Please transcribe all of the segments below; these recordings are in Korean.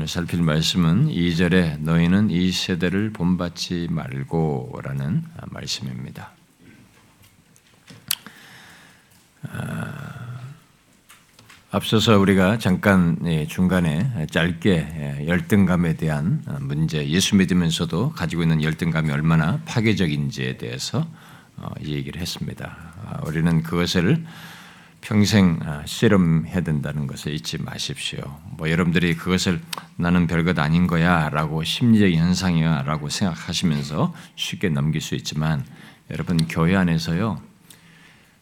오늘 살필 말씀은 2절에 너희는 이 세대를 본받지 말고라는 말씀입니다. 아, 앞서서 우리가 잠깐 예, 중간에 짧게 예, 열등감에 대한 문제, 예수 믿으면서도 가지고 있는 열등감이 얼마나 파괴적인지에 대해서 어, 얘기를 했습니다. 아, 우리는 그것을 평생 아, 씨름해야 된다는 것을 잊지 마십시오. 뭐 여러분들이 그것을 나는 별것 아닌 거야라고 심리적 현상이야라고 생각하시면서 쉽게 넘길 수 있지만 여러분 교회 안에서요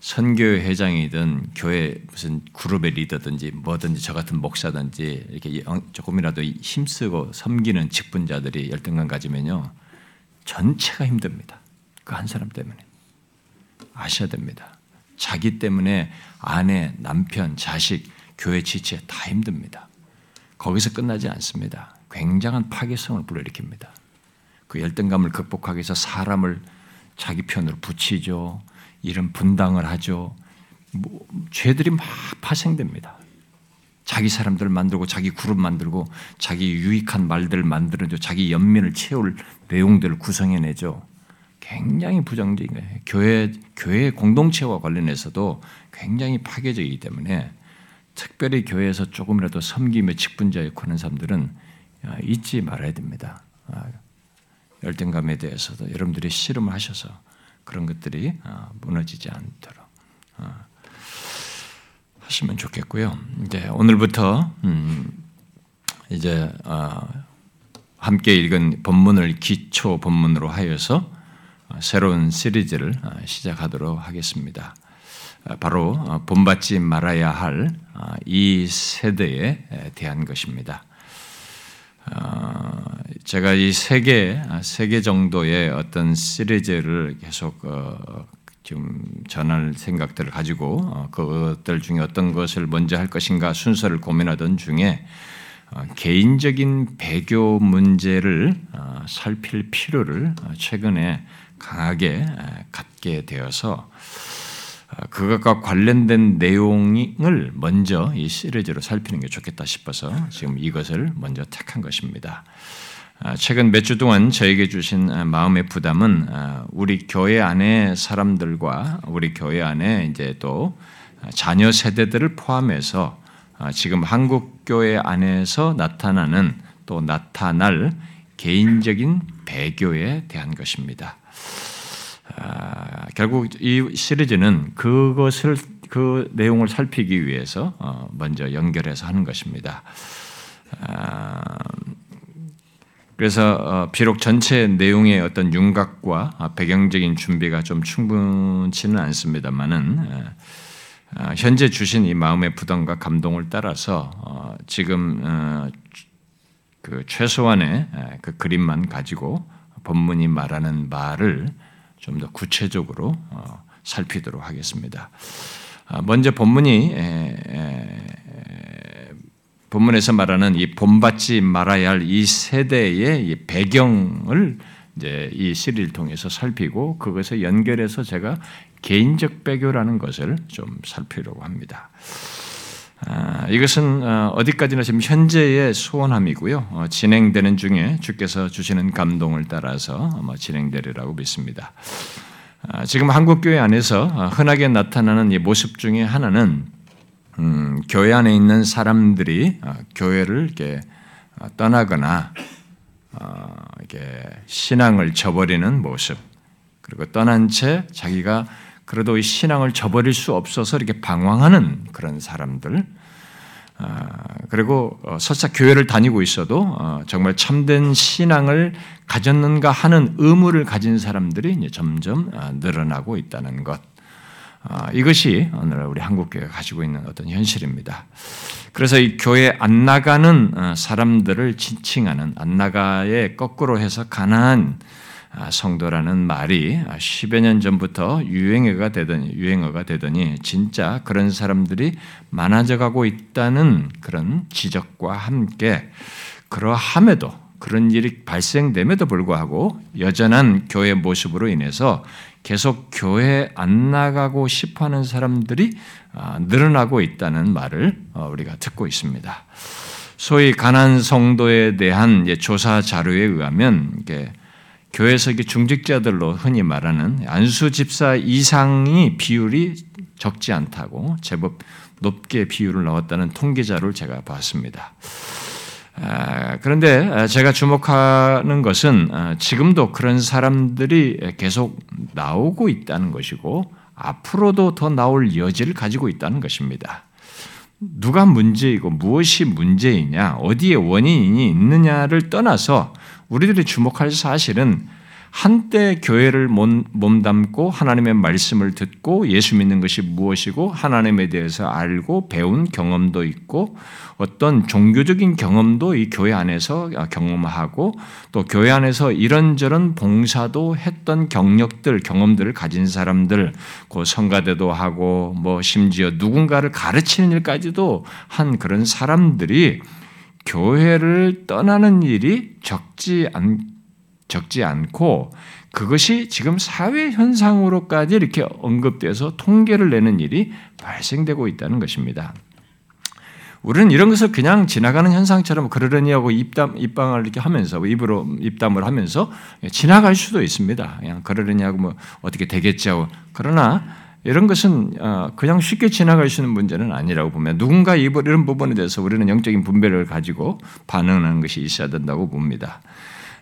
선교회 회장이든 교회 무슨 그룹의 리더든지 뭐든지 저 같은 목사든지 이렇게 조금이라도 힘쓰고 섬기는 직분자들이 열등감 가지면요 전체가 힘듭니다. 그 한 사람 때문에 아셔야 됩니다. 자기 때문에 아내, 남편, 자식, 교회 지체 다 힘듭니다. 거기서 끝나지 않습니다. 굉장한 파괴성을 불러일으킵니다. 그 열등감을 극복하기 위해서 사람을 자기 편으로 붙이죠. 이런 분당을 하죠. 뭐, 죄들이 막 파생됩니다. 자기 사람들 만들고 자기 그룹 만들고 자기 유익한 말들 만들어줘 자기 연민을 채울 내용들을 구성해내죠. 굉장히 부정적인 거예요. 교회 교회 공동체와 관련해서도 굉장히 파괴적이기 때문에 특별히 교회에서 조금이라도 섬김의 직분자에 하는 사람들은 잊지 말아야 됩니다. 아, 열등감에 대해서도 여러분들이 씨름하셔서 그런 것들이 어, 무너지지 않도록 어, 하시면 좋겠고요. 이제 오늘부터 음, 이제 어, 함께 읽은 본문을 기초 본문으로 하여서 새로운 시리즈를 시작하도록 하겠습니다. 바로 본받지 말아야 할 이 세대에 대한 것입니다. 어, 제가 이 세 개, 세개 정도의 어떤 시리즈를 계속 어, 지금 전할 생각들을 가지고 어, 그것들 중에 어떤 것을 먼저 할 것인가 순서를 고민하던 중에 개인적인 배교 문제를 살필 필요를 최근에 강하게 갖게 되어서 아, 그것과 관련된 내용을 먼저 이 시리즈로 살피는 게 좋겠다 싶어서 지금 이것을 먼저 택한 것입니다. 아, 최근 몇 주 동안 저에게 주신 아, 마음의 부담은 우리 교회 안에 사람들과 우리 교회 안에 이제 또 자녀 세대들을 포함해서 지금 한국 교회 안에서 나타나는 또 나타날 개인적인 배교에 대한 것입니다. 아, 결국 이 시리즈는 그것을 그 내용을 살피기 위해서 어, 먼저 연결해서 하는 것입니다. 아, 그래서 어, 비록 전체 내용의 어떤 윤곽과 배경적인 준비가 좀 충분치는 않습니다만은 아, 현재 주신 이 마음의 부담과 감동을 따라서 어, 지금 그 최소한의 그 그림만 가지고 본문이 말하는 말을 좀 더 구체적으로 어, 살피도록 하겠습니다. 아, 먼저 본문이 본문에서 말하는 이 본받지 말아야 할 이 세대의 배경을 이제 이 시리를 통해서 살피고 그것에 연결해서 제가 개인적 배교라는 것을 좀 살피려고 합니다. 아, 이것은 어, 어디까지나 지금 현재의 소원함이고요. 어, 진행되는 중에 주께서 주시는 감동을 따라서 아마 진행되리라고 믿습니다. 아, 지금 한국 교회 안에서 어, 흔하게 나타나는 이 모습 중에 하나는 음, 교회 안에 있는 사람들이 교회를 이렇게 떠나거나 이렇게 신앙을 저버리는 모습 그리고 떠난 채 자기가 그래도 이 신앙을 저버릴 수 없어서 이렇게 방황하는 그런 사람들. 아, 그리고 어, 설사 교회를 다니고 있어도 어, 정말 참된 신앙을 가졌는가 하는 의무를 가진 사람들이 점점 아, 늘어나고 있다는 것. 아, 이것이 오늘 우리 한국 교회가 가지고 있는 어떤 현실입니다. 그래서 이 교회 안 나가는 어, 사람들을 지칭하는 안 나가의 거꾸로 해서 가난한 아, 성도라는 말이 10여 년 전부터 유행어가 되더니 유행어가 되더니 진짜 그런 사람들이 많아져 가고 있다는 그런 지적과 함께 그러함에도 그런 일이 발생됨에도 불구하고 여전한 교회 모습으로 인해서 계속 교회 안 나가고 싶어 하는 사람들이 아, 늘어나고 있다는 말을 어, 우리가 듣고 있습니다. 소위 가난 성도에 대한 조사 자료에 의하면 교회에서 중직자들로 흔히 말하는 안수 집사 이상이 비율이 적지 않다고 제법 높게 비율을 넣었다는 통계자를 제가 봤습니다. 아, 그런데 제가 주목하는 것은 아, 지금도 그런 사람들이 계속 나오고 있다는 것이고 앞으로도 더 나올 여지를 가지고 있다는 것입니다. 누가 문제이고 무엇이 문제이냐, 어디에 원인이 있느냐를 떠나서 우리들이 주목할 사실은 한때 교회를 몸담고 하나님의 말씀을 듣고 예수 믿는 것이 무엇이고 하나님에 대해서 알고 배운 경험도 있고 어떤 종교적인 경험도 이 교회 안에서 경험하고 또 교회 안에서 이런저런 봉사도 했던 경력들, 경험들을 가진 사람들, 그 성가대도 하고 뭐 심지어 누군가를 가르치는 일까지도 한 그런 사람들이 교회를 떠나는 일이 적지 않 적지 않고 그것이 지금 사회 현상으로까지 이렇게 언급돼서 통계를 내는 일이 발생되고 있다는 것입니다. 우리는 이런 것을 그냥 지나가는 현상처럼 그러려니 하고 입담, 입방을 이렇게 하면서, 입으로 입담을 하면서 지나갈 수도 있습니다. 그냥 그러려니 하고 뭐 어떻게 되겠지 하고. 그러나 이런 것은 어, 그냥 쉽게 지나갈 수 있는 문제는 아니라고 보면 누군가 이런 부분에 대해서 우리는 영적인 분별을 가지고 반응하는 것이 있어야 된다고 봅니다.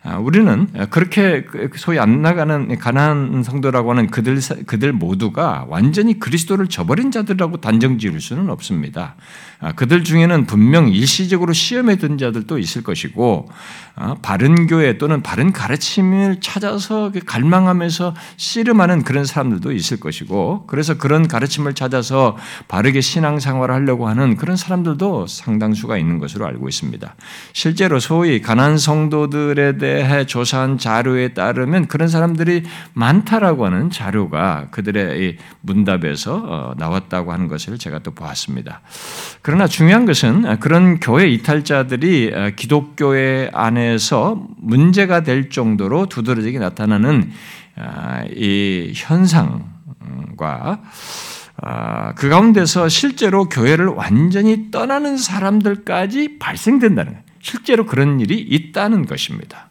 아, 우리는 그렇게 그 소위 안 나가는 가난한 성도라고 하는 그들 그들 모두가 완전히 그리스도를 저버린 자들이라고 단정 지을 수는 없습니다. 아, 그들 중에는 분명 일시적으로 시험에 든 자들도 있을 것이고 아, 바른 교회 또는 바른 가르침을 찾아서 갈망하면서 씨름하는 그런 사람들도 있을 것이고 그래서 그런 가르침을 찾아서 바르게 신앙생활을 하려고 하는 그런 사람들도 상당수가 있는 것으로 알고 있습니다. 실제로 소위 가난 성도들에 대해 조사한 자료에 따르면 그런 사람들이 많다라고 하는 자료가 그들의 문답에서 어, 나왔다고 하는 것을 제가 또 보았습니다. 그러나 중요한 것은 그런 교회 이탈자들이 기독교회 안에서 문제가 될 정도로 두드러지게 나타나는 아, 이 현상과 아, 그 가운데서 실제로 교회를 완전히 떠나는 사람들까지 발생된다는. 실제로 그런 일이 있다는 것입니다.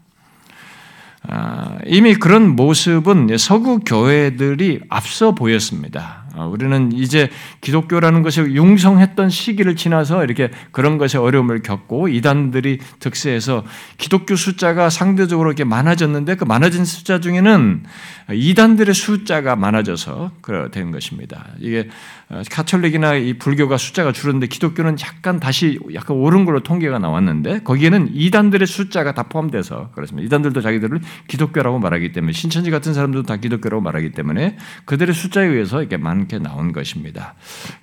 아, 이미 그런 모습은 서구 교회들이 앞서 보였습니다. 어, 우리는 이제 기독교라는 것이 융성했던 시기를 지나서 이렇게 그런 것에 어려움을 겪고 이단들이 득세해서 기독교 숫자가 상대적으로 이렇게 많아졌는데 그 많아진 숫자 중에는 이단들의 숫자가 많아져서 된 것입니다. 이게 어, 카톨릭이나 이 불교가 숫자가 줄었는데 기독교는 약간 다시 약간 오른 걸로 통계가 나왔는데 거기에는 이단들의 숫자가 다 포함돼서 그렇습니다. 이단들도 자기들을 기독교라고 말하기 때문에 신천지 같은 사람들도 다 기독교라고 말하기 때문에 그들의 숫자에 의해서 이렇게 많게 나온 것입니다.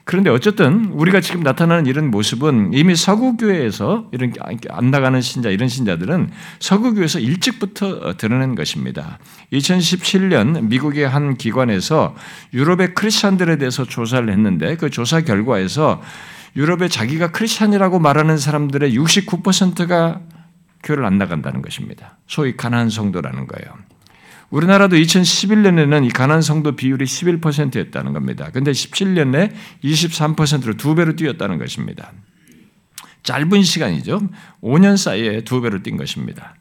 그런데 어쨌든 우리가 지금 나타나는 이런 모습은 이미 서구교회에서 이런 안 나가는 신자 이런 신자들은 서구교회에서 일찍부터 드러낸 것입니다. 2017년 미국의 한 기관에서 유럽의 크리스천들에 대해서 조사를 했는데 그 조사 결과에서 유럽에 자기가 크리스천이라고 말하는 사람들의 69%가 교회를 안 나간다는 것입니다. 소위 가난 성도라는 거예요. 우리나라도 2011년에는 이 가난 성도 비율이 11%였다는 겁니다. 근데 17년에 23%로 두 배로 뛰었다는 것입니다. 짧은 시간이죠. 5년 사이에 두 배로 뛴 것입니다.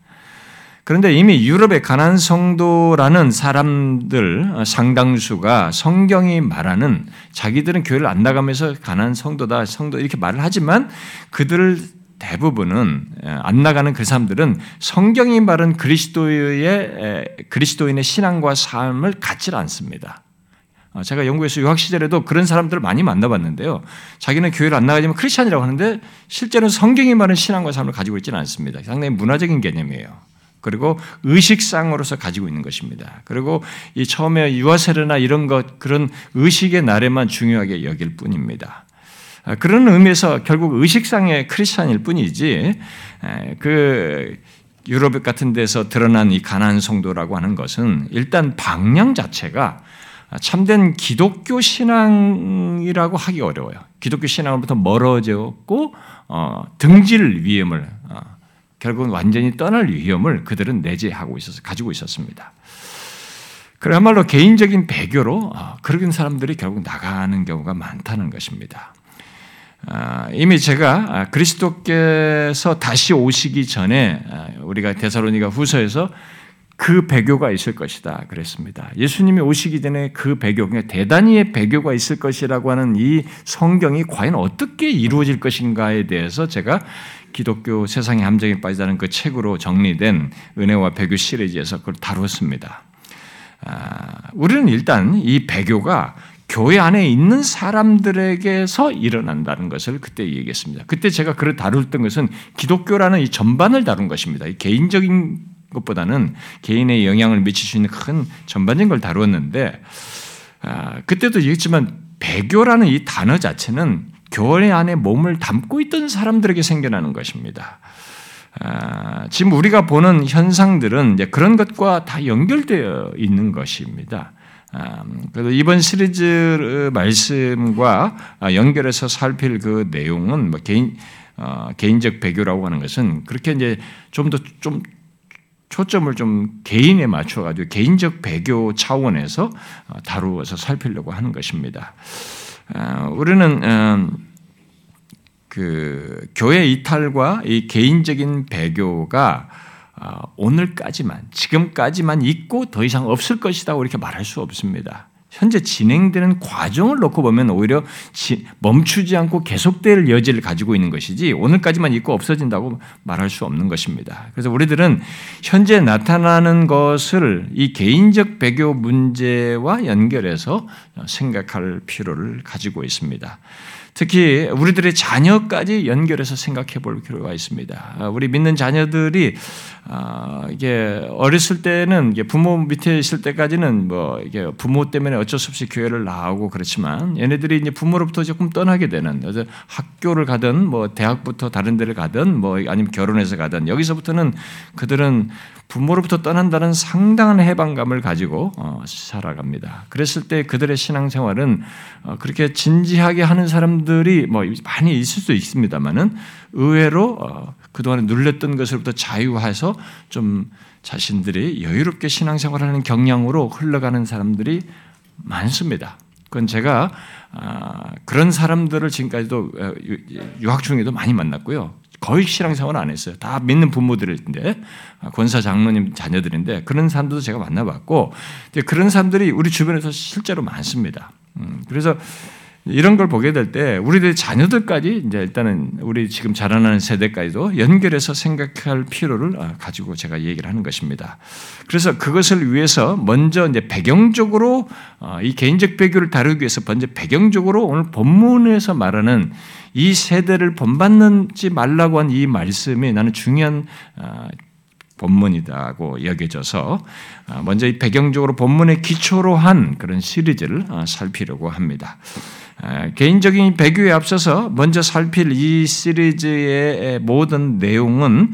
그런데 이미 유럽의 가난 성도라는 사람들 상당수가 성경이 말하는 자기들은 교회를 안 나가면서 가난 성도다, 성도 이렇게 말을 하지만 그들을 대부분은 안 나가는 그 사람들은 성경이 말한 그리스도의 그리스도인의 신앙과 삶을 갖지 않습니다. 어, 제가 영국에서 유학 시절에도 그런 사람들을 많이 만나봤는데요. 자기는 교회를 안 나가지만 크리스천이라고 하는데 실제는 성경이 말하는 신앙과 삶을 가지고 있지는 않습니다. 상당히 문화적인 개념이에요. 그리고 의식상으로서 가지고 있는 것입니다. 그리고 이 처음에 유아세례나 이런 것 그런 의식의 날에만 중요하게 여길 뿐입니다. 아, 그런 의미에서 결국 의식상의 크리스찬일 뿐이지 그 유럽 같은 데서 드러난 이 가난 성도라고 하는 것은 일단 방향 자체가 참된 기독교 신앙이라고 하기 어려워요. 기독교 신앙으로부터 멀어졌고 어, 등질 위험을 어, 결국은 완전히 떠날 위험을 그들은 내재하고 있어서 가지고 있었습니다. 그야말로 개인적인 배교로 어, 그런 사람들이 결국 나가는 경우가 많다는 것입니다. 아, 이미 제가 아, 그리스도께서 다시 오시기 전에 아, 우리가 데살로니가 후서에서 그 배교가 있을 것이다 그랬습니다. 예수님이 오시기 전에 그 배교, 그러니까 대단히의 배교가 있을 것이라고 하는 이 성경이 과연 어떻게 이루어질 것인가에 대해서 제가 기독교 세상의 함정에 빠지다는 그 책으로 정리된 은혜와 배교 시리즈에서 그걸 다루었습니다. 우리는 일단 이 배교가 교회 안에 있는 사람들에게서 일어난다는 것을 그때 얘기했습니다. 그때 제가 그를 다룰던 것은 기독교라는 이 전반을 다룬 것입니다. 개인적인 것보다는 개인의 영향을 미칠 수 있는 큰 전반적인 걸 다루었는데 아, 그때도 얘기했지만 배교라는 이 단어 자체는 교회 안에 몸을 담고 있던 사람들에게 생겨나는 것입니다. 아, 지금 우리가 보는 현상들은 그런 것과 다 연결되어 있는 것입니다. 음, 그래서 이번 시리즈 말씀과 연결해서 살필 그 내용은 뭐 개인 어, 개인적 배교라고 하는 것은 그렇게 이제 좀 더좀 좀 초점을 좀 개인에 맞춰가지고 개인적 배교 차원에서 어, 다루어서 살피려고 하는 것입니다. 어, 우리는 음, 그 교회 이탈과 이 개인적인 배교가 아, 오늘까지만, 지금까지만 있고 더 이상 없을 것이다 이렇게 말할 수 없습니다. 현재 진행되는 과정을 놓고 보면 오히려 멈추지 않고 계속될 여지를 가지고 있는 것이지 오늘까지만 있고 없어진다고 말할 수 없는 것입니다. 그래서 우리들은 현재 나타나는 것을 이 개인적 배교 문제와 연결해서 생각할 필요를 가지고 있습니다. 특히 우리들의 자녀까지 연결해서 생각해 볼 필요가 있습니다. 아, 우리 믿는 자녀들이 아, 이게 어렸을 때는 부모 밑에 있을 때까지는 뭐 이게 부모 때문에 어쩔 수 없이 교회를 나오고 그렇지만 얘네들이 이제 부모로부터 조금 떠나게 되는 학교를 가든 뭐 대학부터 다른 데를 가든 뭐 아니면 결혼해서 가든 여기서부터는 그들은 부모로부터 떠난다는 상당한 해방감을 가지고 어, 살아갑니다. 그랬을 때 그들의 신앙생활은 어, 그렇게 진지하게 하는 사람들이 뭐 많이 있을 수 있습니다만은 의외로 어, 그동안에 눌렸던 것으로부터 자유해서 좀 자신들이 여유롭게 신앙생활하는 경향으로 흘러가는 사람들이 많습니다. 그건 제가 아, 그런 사람들을 지금까지도 유학 중에도 많이 만났고요. 거의 신앙생활 안 했어요. 다 믿는 부모들인데 권사 장로님 자녀들인데 그런 사람들도 제가 만나봤고 그런 사람들이 우리 주변에서 실제로 많습니다. 음, 그래서 이런 걸 보게 될 때 우리들 자녀들까지 이제 일단은 우리 지금 자라나는 세대까지도 연결해서 생각할 필요를 아, 가지고 제가 얘기를 하는 것입니다. 그래서 그것을 위해서 먼저 이제 배경적으로 어, 이 개인적 배교를 다루기 위해서 먼저 배경적으로 오늘 본문에서 말하는 이 세대를 본받는지 말라고 한 이 말씀이 나는 중요한 아, 본문이다고 여겨져서 아, 먼저 이 배경적으로 본문의 기초로 한 그런 시리즈를 살피려고 합니다. 개인적인 배교에 앞서서 먼저 살필 이 시리즈의 모든 내용은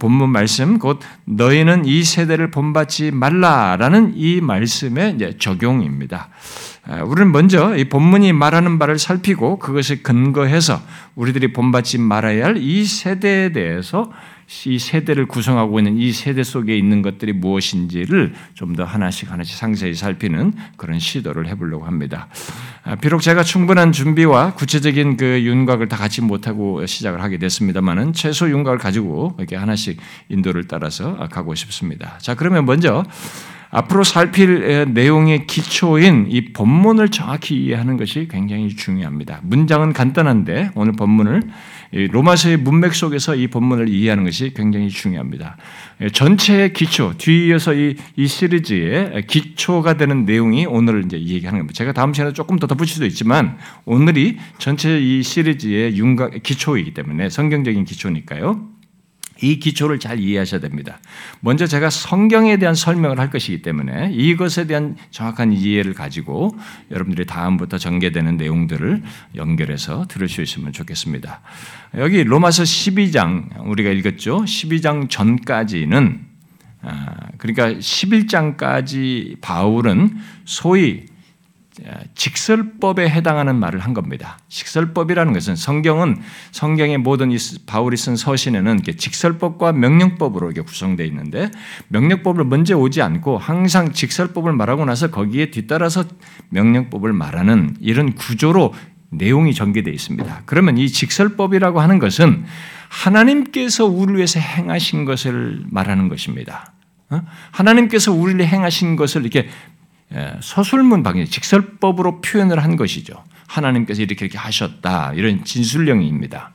본문 말씀 곧 너희는 이 세대를 본받지 말라라는 이 말씀의 적용입니다. 우리는 먼저 이 본문이 말하는 바를 살피고 그것을 근거해서 우리들이 본받지 말아야 할 이 세대에 대해서 이 세대를 구성하고 있는 이 세대 속에 있는 것들이 무엇인지를 좀 더 하나씩 하나씩 상세히 살피는 그런 시도를 해보려고 합니다. 아, 비록 제가 충분한 준비와 구체적인 그 윤곽을 다 같이 못하고 시작을 하게 됐습니다만은 최소 윤곽을 가지고 이렇게 하나씩 인도를 따라서 가고 싶습니다. 자, 그러면 먼저 앞으로 살필 내용의 기초인 이 본문을 정확히 이해하는 것이 굉장히 중요합니다. 문장은 간단한데 오늘 본문을 로마서의 문맥 속에서 이 본문을 이해하는 것이 굉장히 중요합니다. 전체의 기초, 뒤이어서 이, 이 시리즈의 기초가 되는 내용이 오늘 이제 얘기하는 겁니다. 제가 다음 시간에 조금 더 덧붙일 수도 있지만 오늘이 전체 이 시리즈의 윤곽, 기초이기 때문에 성경적인 기초니까요. 이 기초를 잘 이해하셔야 됩니다. 먼저 제가 성경에 대한 설명을 할 것이기 때문에 이것에 대한 정확한 이해를 가지고 여러분들이 다음부터 전개되는 내용들을 연결해서 들을 수 있으면 좋겠습니다. 여기 로마서 12장 우리가 읽었죠. 12장 전까지는 아, 그러니까 11장까지 바울은 소위 직설법에 해당하는 말을 한 겁니다. 직설법이라는 것은 성경은 성경의 모든 바울이 쓴 서신에는 직설법과 명령법으로 이렇게 구성되어 있는데 명령법을 먼저 오지 않고 항상 직설법을 말하고 나서 거기에 뒤따라서 명령법을 말하는 이런 구조로 내용이 전개되어 있습니다. 그러면 이 직설법이라고 하는 것은 하나님께서 우리를 위해서 행하신 것을 말하는 것입니다. 어? 하나님께서 우리를 행하신 것을 이렇게 예, 서술문 방향, 직설법으로 표현을 한 것이죠. 하나님께서 이렇게 이렇게 하셨다. 이런 진술령입니다.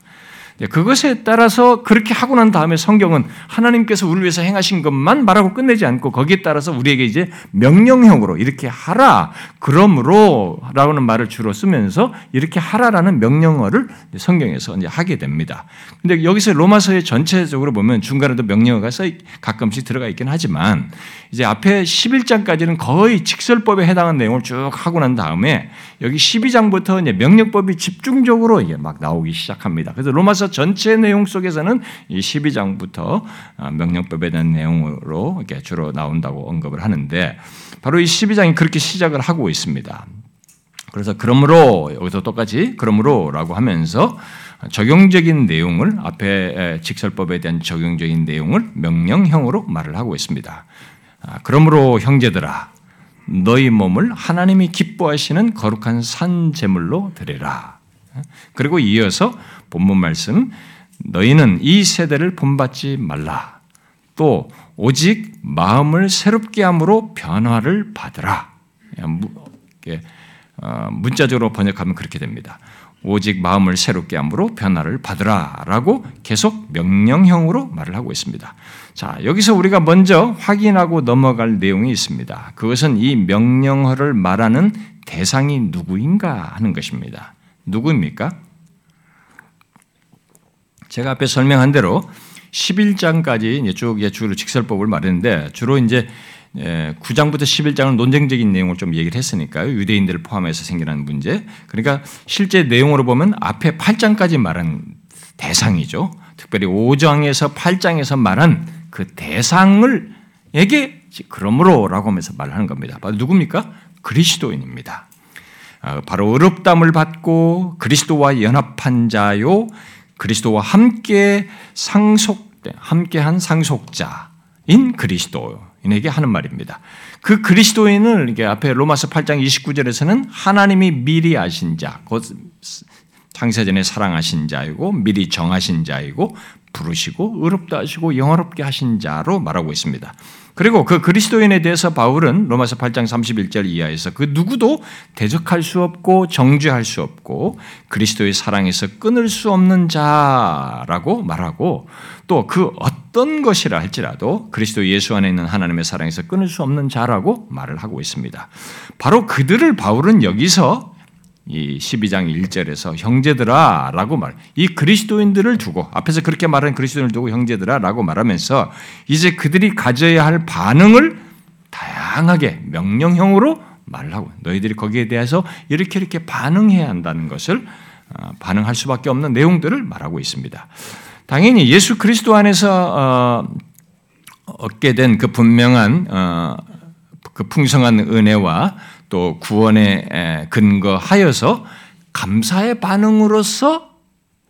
네, 그것에 따라서 그렇게 하고 난 다음에 성경은 하나님께서 우리를 위해서 행하신 것만 말하고 끝내지 않고 거기에 따라서 우리에게 이제 명령형으로 이렇게 하라. 그러므로 라는 말을 주로 쓰면서 이렇게 하라라는 명령어를 성경에서 이제 하게 됩니다. 근데 여기서 로마서의 전체적으로 보면 중간에도 명령어가 써 가끔씩 들어가 있긴 하지만 이제 앞에 11장까지는 거의 직설법에 해당하는 내용을 쭉 하고 난 다음에 여기 12장부터 이제 명령법이 집중적으로 이게 막 나오기 시작합니다. 그래서 로마서 전체 내용 속에서는 이 12장부터 아, 명령법에 대한 내용으로 이렇게 주로 나온다고 언급을 하는데 바로 이 12장이 그렇게 시작을 하고 있습니다. 그래서 그러므로 여기서 똑같이 그러므로라고 하면서 적용적인 내용을 앞에 직설법에 대한 적용적인 내용을 명령형으로 말을 하고 있습니다. 아, 그러므로 형제들아 너희 몸을 하나님이 기뻐하시는 거룩한 산 제물로 드리라. 그리고 이어서 본문 말씀 너희는 이 세대를 본받지 말라. 또 오직 마음을 새롭게 함으로 변화를 받으라. 어, 문자적으로 번역하면 그렇게 됩니다. 오직 마음을 새롭게 함으로 변화를 받으라라고 계속 명령형으로 말을 하고 있습니다. 자, 여기서 우리가 먼저 확인하고 넘어갈 내용이 있습니다. 그것은 이 명령어를 말하는 대상이 누구인가 하는 것입니다. 누구입니까? 제가 앞에 설명한 대로 11장까지 쭉 주로 직설법을 말했는데 주로 이제 9장부터 예, 11장은 논쟁적인 내용을 좀 얘기를 했으니까요. 유대인들을 포함해서 생겨난 문제. 그러니까 실제 내용으로 보면 앞에 8장까지 말한 대상이죠. 특별히 5장에서 8장에서 말한 그 대상을 에게 그러므로라고 하면서 말하는 겁니다. 바로 누굽니까? 그리스도인입니다. 아, 바로 의롭담을 받고 그리스도와 연합한 자요, 그리스도와 함께 상속, 함께한 상속자인 그리스도. 인에게 하는 말입니다. 그 그리스도인을 이게 앞에 로마서 8장 29절에서는 하나님이 미리 아신 자, 곧 창세전에 사랑하신 자이고 미리 정하신 자이고 부르시고 의롭다 하시고 영화롭게 하신 자로 말하고 있습니다. 그리고 그 그리스도인에 대해서 바울은 로마서 8장 31절 이하에서 그 누구도 대적할 수 없고 정죄할 수 없고 그리스도의 사랑에서 끊을 수 없는 자라고 말하고 또 그 어떤 것이라 할지라도 그리스도 예수 안에 있는 하나님의 사랑에서 끊을 수 없는 자라고 말을 하고 있습니다. 바로 그들을 바울은 여기서 이 12장 1절에서 형제들아 라고 말, 이 그리스도인들을 두고, 앞에서 그렇게 말한 그리스도인을 두고 형제들아 라고 말하면서 이제 그들이 가져야 할 반응을 다양하게 명령형으로 말을 하고, 너희들이 거기에 대해서 이렇게 이렇게 반응해야 한다는 것을 어, 반응할 수밖에 없는 내용들을 말하고 있습니다. 당연히 예수 그리스도 안에서 어, 얻게 된 그 분명한 어, 그 풍성한 은혜와 또 구원에 근거하여서 감사의 반응으로서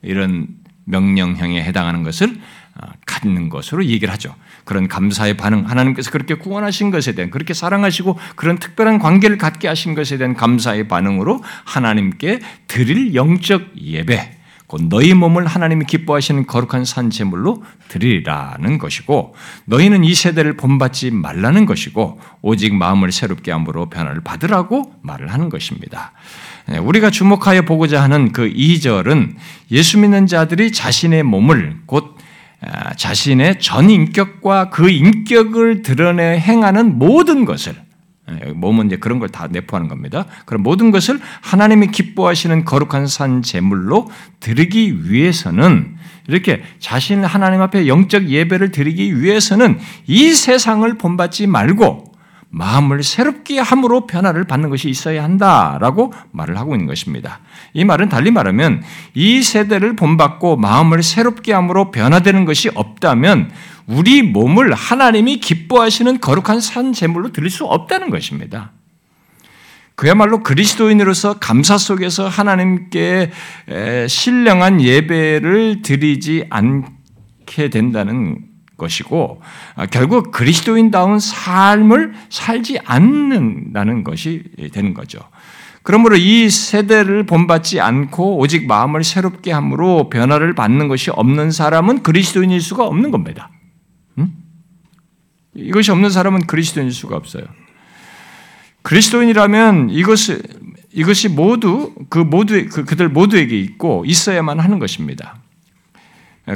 이런 명령형에 해당하는 것을 어, 갖는 것으로 얘기를 하죠. 그런 감사의 반응, 하나님께서 그렇게 구원하신 것에 대한, 그렇게 사랑하시고 그런 특별한 관계를 갖게 하신 것에 대한 감사의 반응으로 하나님께 드릴 영적 예배, 곧 너희 몸을 하나님이 기뻐하시는 거룩한 산재물로 드리라는 것이고 너희는 이 세대를 본받지 말라는 것이고 오직 마음을 새롭게 함으로 변화를 받으라고 말을 하는 것입니다. 네, 우리가 주목하여 보고자 하는 그 2절은 예수 믿는 자들이 자신의 몸을 곧 아, 자신의 전 인격과 그 인격을 드러내 행하는 모든 것을 예, 몸은 이제 그런 걸 다 내포하는 겁니다. 그럼 모든 것을 하나님이 기뻐하시는 거룩한 산 제물로 드리기 위해서는 이렇게 자신 하나님 앞에 영적 예배를 드리기 위해서는 이 세상을 본받지 말고 마음을 새롭게 함으로 변화를 받는 것이 있어야 한다라고 말을 하고 있는 것입니다. 이 말은 달리 말하면 이 세대를 본받고 마음을 새롭게 함으로 변화되는 것이 없다면 우리 몸을 하나님이 기뻐하시는 거룩한 산 제물로 드릴 수 없다는 것입니다. 그야말로 그리스도인으로서 감사 속에서 하나님께 신령한 예배를 드리지 않게 된다는 것이고 아, 결국 그리스도인다운 삶을 살지 않는다는 것이 되는 거죠. 그러므로 이 세대를 본받지 않고 오직 마음을 새롭게 함으로 변화를 받는 것이 없는 사람은 그리스도인일 수가 없는 겁니다. 음? 이것이 없는 사람은 그리스도인일 수가 없어요. 그리스도인이라면 이것이 이것이 모두 그 모두 그, 그들 모두에게 있고 있어야만 하는 것입니다.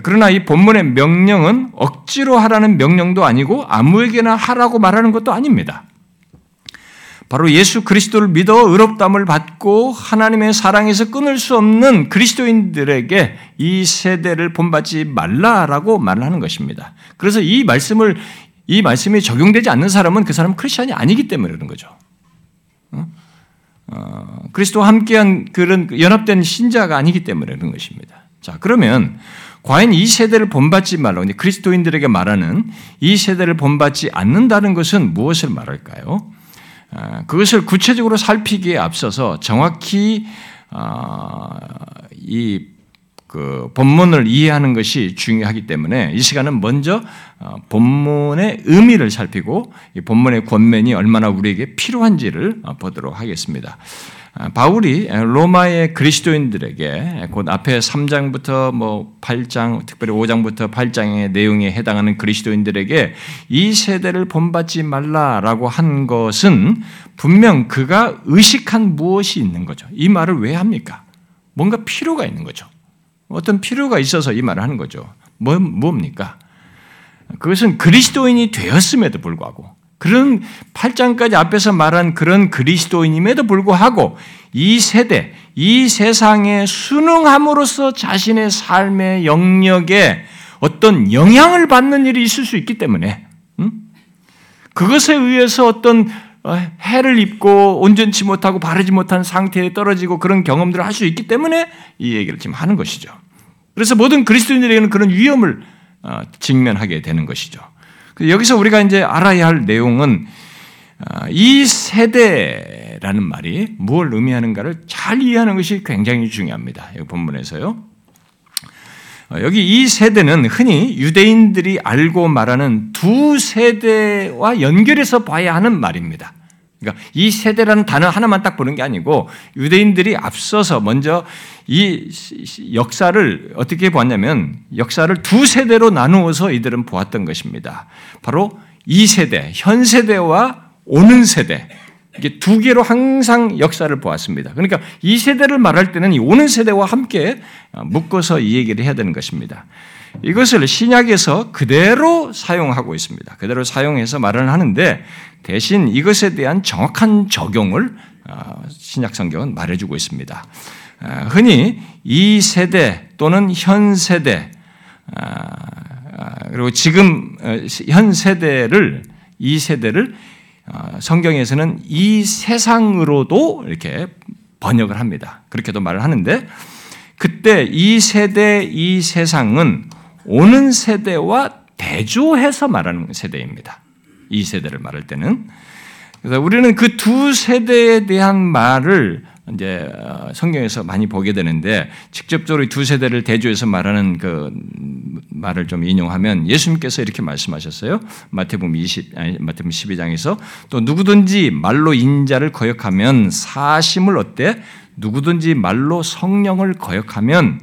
그러나 이 본문의 명령은 억지로 하라는 명령도 아니고 아무에게나 하라고 말하는 것도 아닙니다. 바로 예수 그리스도를 믿어 의롭담을 받고 하나님의 사랑에서 끊을 수 없는 그리스도인들에게 이 세대를 본받지 말라라고 말하는 것입니다. 그래서 이 말씀을 이 말씀이 적용되지 않는 사람은 그 사람은 크리스천이 아니기 때문에 그런 거죠. 어? 어, 그리스도와 함께한 그런 연합된 신자가 아니기 때문에 그런 것입니다. 자, 그러면 과연 이 세대를 본받지 말라. 그리스도인들에게 말하는 이 세대를 본받지 않는다는 것은 무엇을 말할까요? 아, 그것을 구체적으로 살피기에 앞서서 정확히 아, 이 그 본문을 이해하는 것이 중요하기 때문에 이 시간은 먼저 어, 본문의 의미를 살피고 이 본문의 권면이 얼마나 우리에게 필요한지를 어, 보도록 하겠습니다. 아, 바울이 로마의 그리스도인들에게 곧 앞에 3장부터 뭐 8장, 특별히 5장부터 8장의 내용에 해당하는 그리스도인들에게 이 세대를 본받지 말라라고 한 것은 분명 그가 의식한 무엇이 있는 거죠. 이 말을 왜 합니까? 뭔가 필요가 있는 거죠. 어떤 필요가 있어서 이 말을 하는 거죠. 뭐, 뭡니까? 그것은 그리스도인이 되었음에도 불구하고 그런 8장까지 앞에서 말한 그런 그리스도인임에도 불구하고 이 세대, 이 세상에 순응함으로써 자신의 삶의 영역에 어떤 영향을 받는 일이 있을 수 있기 때문에 음? 그것에 의해서 어떤 어, 해를 입고 온전치 못하고 바르지 못한 상태에 떨어지고 그런 경험들을 할 수 있기 때문에 이 얘기를 지금 하는 것이죠. 그래서 모든 그리스도인들에게는 그런 위험을 어, 직면하게 되는 것이죠. 여기서 우리가 이제 알아야 할 내용은 아, 이 세대라는 말이 무엇을 의미하는가를 잘 이해하는 것이 굉장히 중요합니다. 이 본문에서요. 어, 여기 이 세대는 흔히 유대인들이 알고 말하는 두 세대와 연결해서 봐야 하는 말입니다. 그러니까 이 세대라는 단어 하나만 딱 보는 게 아니고 유대인들이 앞서서 먼저 이 역사를 어떻게 보았냐면 역사를 두 세대로 나누어서 이들은 보았던 것입니다. 바로 이 세대, 현 세대와 오는 세대. 이게 두 개로 항상 역사를 보았습니다. 그러니까 이 세대를 말할 때는 이 오는 세대와 함께 묶어서 이 얘기를 해야 되는 것입니다. 이것을 신약에서 그대로 사용하고 있습니다. 그대로 사용해서 말을 하는데 대신 이것에 대한 정확한 적용을 어, 신약 성경은 말해주고 있습니다. 어, 흔히 이 세대 또는 현 세대 어, 그리고 지금 현 세대를 이 세대를 성경에서는 이 세상으로도 이렇게 번역을 합니다. 그렇게도 말을 하는데 그때 이 세대 이 세상은 오는 세대와 대조해서 말하는 세대입니다. 이 세대를 말할 때는. 그래서 우리는 그 두 세대에 대한 말을 이제 어, 성경에서 많이 보게 되는데 직접적으로 두 세대를 대조해서 말하는 그 말을 좀 인용하면 예수님께서 이렇게 말씀하셨어요. 마태복음 20 아니 마태복음 12장에서 또 누구든지 말로 인자를 거역하면 사심을 얻되 누구든지 말로 성령을 거역하면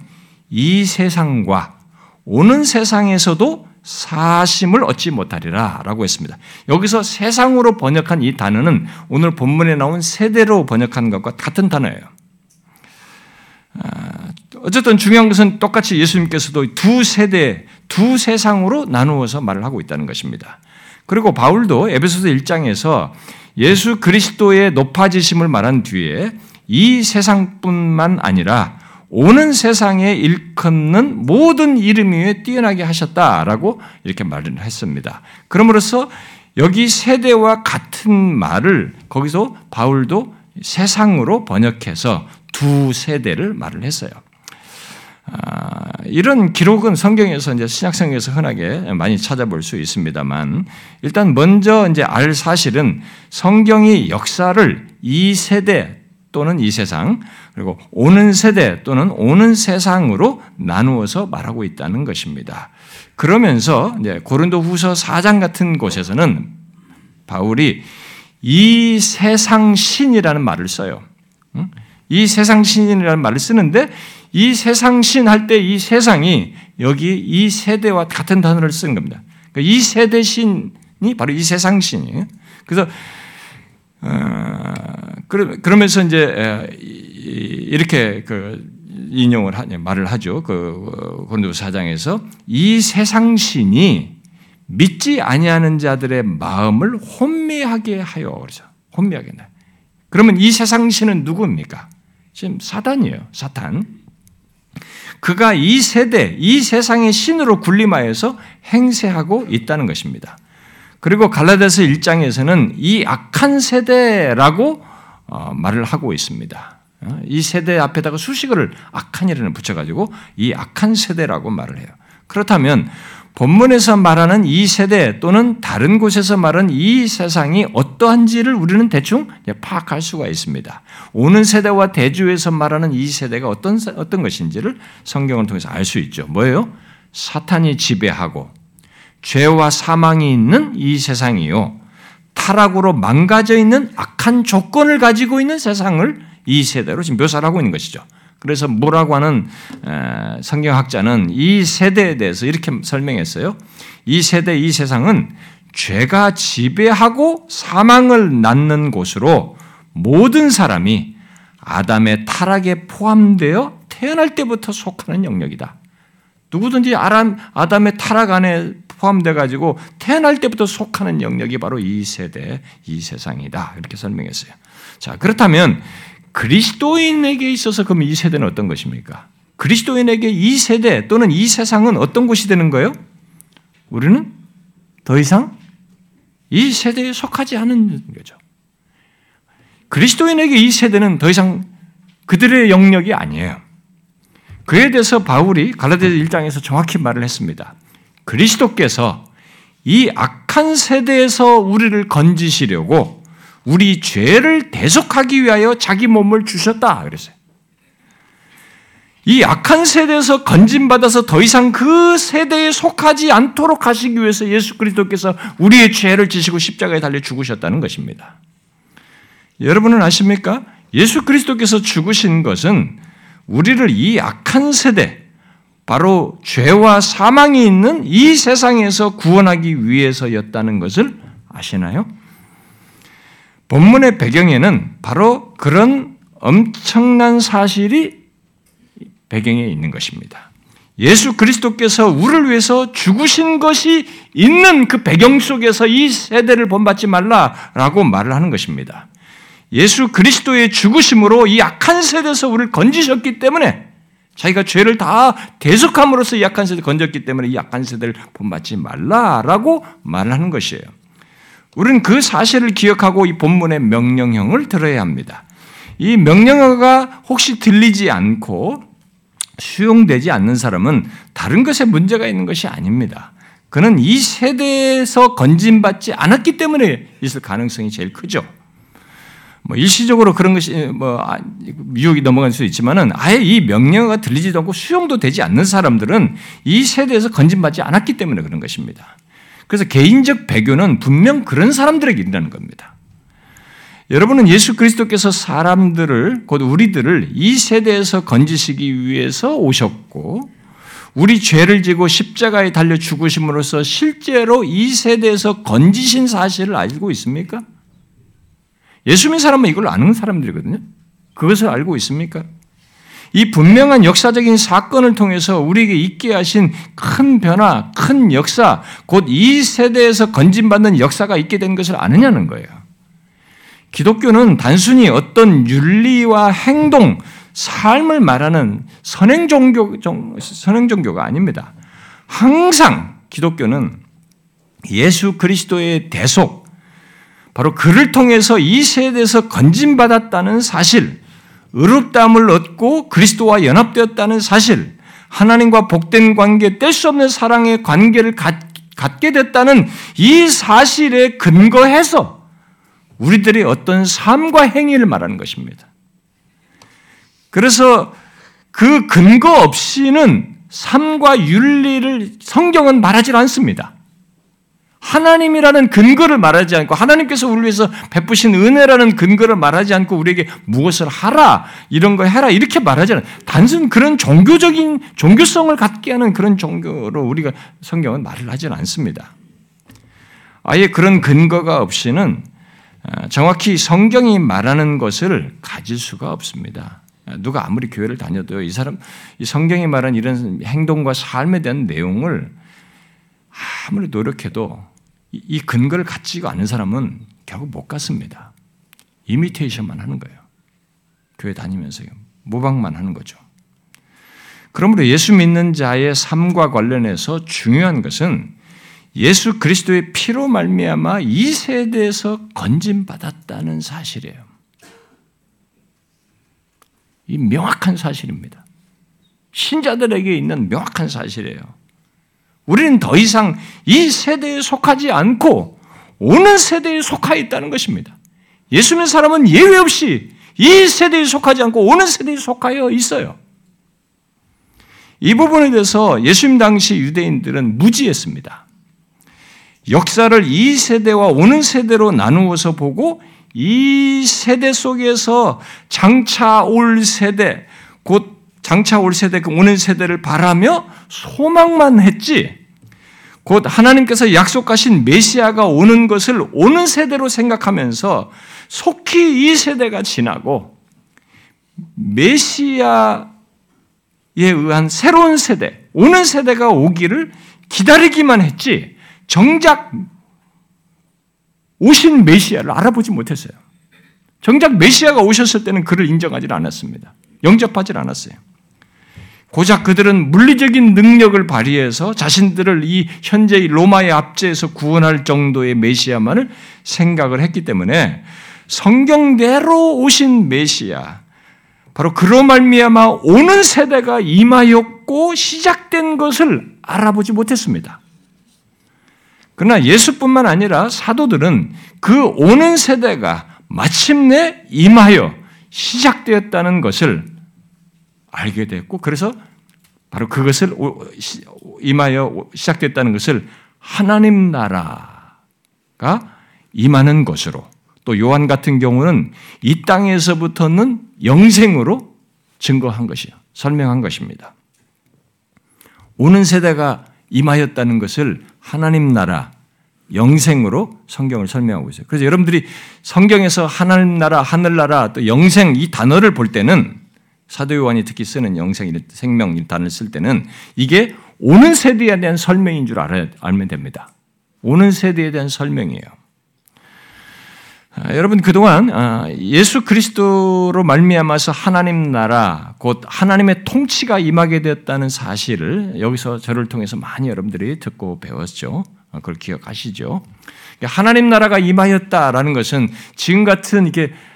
이 세상과 오는 세상에서도 사심을 얻지 못하리라 라고 했습니다. 여기서 세상으로 번역한 이 단어는 오늘 본문에 나온 세대로 번역한 것과 같은 단어예요. 아, 어쨌든 중요한 것은 똑같이 예수님께서도 두 세대, 두 세상으로 나누어서 말을 하고 있다는 것입니다. 그리고 바울도 에베소서 1장에서 예수 그리스도의 높아지심을 말한 뒤에 이 세상뿐만 아니라 오는 세상에 일컫는 모든 이름 위에 뛰어나게 하셨다라고 이렇게 말을 했습니다. 그러므로서 여기 세대와 같은 말을 거기서 바울도 세상으로 번역해서 두 세대를 말을 했어요. 아, 이런 기록은 성경에서 이제 신약성경에서 흔하게 많이 찾아볼 수 있습니다만 일단 먼저 이제 알 사실은 성경이 역사를 이 세대 또는 이 세상 그리고 오는 세대 또는 오는 세상으로 나누어서 말하고 있다는 것입니다. 그러면서 고린도후서 4장 같은 곳에서는 바울이 이 세상 신이라는 말을 써요. 이 세상 신이라는 말을 쓰는데 이 세상 신 할 때 이 세상이 여기 이 세대와 같은 단어를 쓴 겁니다. 그러니까 이 세대 신이 바로 이 세상 신이에요. 그래서 어, 그러면서 이제 이렇게 그 인용을 하, 말을 하죠. 그 고린도 사장에서 이 세상 신이 믿지 아니하는 자들의 마음을 혼미하게 하여 그러죠. 혼미하게 나. 그러면 이 세상 신은 누구입니까? 지금 사단이에요. 사탄. 그가 이 세대, 이 세상의 신으로 군림하여서 행세하고 있다는 것입니다. 그리고 갈라디아서 1장에서는 이 악한 세대라고 어, 말을 하고 있습니다. 어, 이 세대 앞에다가 수식어를 악한이라는 붙여가지고 이 악한 세대라고 말을 해요. 그렇다면 본문에서 말하는 이 세대 또는 다른 곳에서 말하는 이 세상이 어떠한지를 우리는 대충 파악할 수가 있습니다. 오는 세대와 대주에서 말하는 이 세대가 어떤, 어떤 것인지를 성경을 통해서 알 수 있죠. 뭐예요? 사탄이 지배하고 죄와 사망이 있는 이 세상이요. 타락으로 망가져 있는 악한 조건을 가지고 있는 세상을 이 세대로 지금 묘사를 하고 있는 것이죠. 그래서 뭐라고 하는 성경학자는 이 세대에 대해서 이렇게 설명했어요. 이 세대, 이 세상은 죄가 지배하고 사망을 낳는 곳으로 모든 사람이 아담의 타락에 포함되어 태어날 때부터 속하는 영역이다. 누구든지 아담의 타락 안에 포함돼 가지고 태어날 때부터 속하는 영역이 바로 이 세대, 이 세상이다. 이렇게 설명했어요. 자, 그렇다면 그리스도인에게 있어서 그럼 이 세대는 어떤 것입니까? 그리스도인에게 이 세대 또는 이 세상은 어떤 곳이 되는 거예요? 우리는 더 이상 이 세대에 속하지 않은 거죠. 그리스도인에게 이 세대는 더 이상 그들의 영역이 아니에요. 그에 대해서 바울이 갈라디아 1장에서 정확히 말을 했습니다. 그리스도께서 이 악한 세대에서 우리를 건지시려고 우리 죄를 대속하기 위하여 자기 몸을 주셨다. 그랬어요. 이 악한 세대에서 건진받아서 더 이상 그 세대에 속하지 않도록 하시기 위해서 예수 그리스도께서 우리의 죄를 지시고 십자가에 달려 죽으셨다는 것입니다. 여러분은 아십니까? 예수 그리스도께서 죽으신 것은 우리를 이 악한 세대, 바로 죄와 사망이 있는 이 세상에서 구원하기 위해서였다는 것을 아시나요? 본문의 배경에는 바로 그런 엄청난 사실이 배경에 있는 것입니다. 예수 그리스도께서 우리를 위해서 죽으신 것이 있는 그 배경 속에서 이 세대를 본받지 말라라고 말을 하는 것입니다. 예수 그리스도의 죽으심으로 이 약한 세대에서 우리를 건지셨기 때문에 자기가 죄를 다 대속함으로써 이 약한 세대 건졌기 때문에 이 약한 세대를 본받지 말라라고 말하는 것이에요. 우리는 그 사실을 기억하고 이 본문의 명령형을 들어야 합니다. 이 명령어가 혹시 들리지 않고 수용되지 않는 사람은 다른 것에 문제가 있는 것이 아닙니다. 그는 이 세대에서 건진받지 않았기 때문에 있을 가능성이 제일 크죠. 뭐 일시적으로 그런 것이 뭐 아, 미혹이 넘어갈 수 있지만은 아예 이 명령어가 들리지도 않고 수용도 되지 않는 사람들은 이 세대에서 건진받지 않았기 때문에 그런 것입니다. 그래서 개인적 배교는 분명 그런 사람들에게 일어나는 겁니다. 여러분은 예수 그리스도께서 사람들을, 곧 우리들을 이 세대에서 건지시기 위해서 오셨고, 우리 죄를 지고 십자가에 달려 죽으심으로써 실제로 이 세대에서 건지신 사실을 알고 있습니까? 예수 믿는 사람은 이걸 아는 사람들이거든요. 그것을 알고 있습니까? 이 분명한 역사적인 사건을 통해서 우리에게 있게 하신 큰 변화, 큰 역사, 곧 이 세대에서 건진받는 역사가 있게 된 것을 아느냐는 거예요. 기독교는 단순히 어떤 윤리와 행동, 삶을 말하는 선행 종교 선행 종교가 아닙니다. 항상 기독교는 예수 그리스도의 대속, 바로 그를 통해서 이 세대에서 건진받았다는 사실, 의롭다함을 얻고 그리스도와 연합되었다는 사실, 하나님과 복된 관계, 뗄 수 없는 사랑의 관계를 갖, 갖게 됐다는 이 사실에 근거해서 우리들의 어떤 삶과 행위를 말하는 것입니다. 그래서 그 근거 없이는 삶과 윤리를 성경은 말하지 않습니다. 하나님이라는 근거를 말하지 않고 하나님께서 우리 위해서 베푸신 은혜라는 근거를 말하지 않고 우리에게 무엇을 하라 이런 거 해라 이렇게 말하지 않아요. 단순 그런 종교적인 종교성을 갖게 하는 그런 종교로 우리가 성경은 말을 하지 않습니다. 아예 그런 근거가 없이는 아, 정확히 성경이 말하는 것을 가질 수가 없습니다. 누가 아무리 교회를 다녀도 이 사람, 이 성경이 말하는 이런 행동과 삶에 대한 내용을 아무리 노력해도 이 근거를 갖지가 않은 사람은 결국 못 갔습니다. 이미테이션만 하는 거예요. 교회 다니면서 모방만 하는 거죠. 그러므로 예수 믿는 자의 삶과 관련해서 중요한 것은 예수 그리스도의 피로 말미암아 이 세대에서 건진 받았다는 사실이에요. 이 명확한 사실입니다. 신자들에게 있는 명확한 사실이에요. 우리는 더 이상 이 세대에 속하지 않고 오는 세대에 속하 있다는 것입니다. 예수 믿는 사람은 예외 없이 이 세대에 속하지 않고 오는 세대에 속하여 있어요. 이 부분에 대해서 예수님 당시 유대인들은 무지했습니다. 역사를 이 세대와 오는 세대로 나누어서 보고 이 세대 속에서 장차 올 세대, 곧 장차 올 세대, 그 오는 세대를 바라며 소망만 했지, 곧 하나님께서 약속하신 메시아가 오는 것을 오는 세대로 생각하면서 속히 이 세대가 지나고 메시아에 의한 새로운 세대, 오는 세대가 오기를 기다리기만 했지, 정작 오신 메시아를 알아보지 못했어요. 정작 메시아가 오셨을 때는 그를 인정하지 않았습니다. 영접하지 않았어요. 고작 그들은 물리적인 능력을 발휘해서 자신들을 이 현재 로마의 압제에서 구원할 정도의 메시아만을 생각을 했기 때문에 성경대로 오신 메시아, 바로 그로 말미암아 오는 세대가 임하였고 시작된 것을 알아보지 못했습니다. 그러나 예수뿐만 아니라 사도들은 그 오는 세대가 마침내 임하여 시작되었다는 것을 알게 됐고 그래서 바로 그것을 임하여 시작됐다는 것을 하나님 나라가 임하는 것으로 또 요한 같은 경우는 이 땅에서부터는 영생으로 증거한 것이요. 설명한 것입니다. 오는 세대가 임하였다는 것을 하나님 나라, 영생으로 성경을 설명하고 있어요. 그래서 여러분들이 성경에서 하나님 나라, 하늘나라, 또 영생 이 단어를 볼 때는 사도 요한이 특히 쓰는 영생, 생명 이 단어를 쓸 때는 이게 오는 세대에 대한 설명인 줄 알아야, 알면 됩니다. 오는 세대에 대한 설명이에요. 아, 여러분 그동안 아, 예수 그리스도로 말미암아서 하나님 나라 곧 하나님의 통치가 임하게 되었다는 사실을 여기서 저를 통해서 많이 여러분들이 듣고 배웠죠. 아, 그걸 기억하시죠. 하나님 나라가 임하였다라는 것은 지금 같은 이게 어,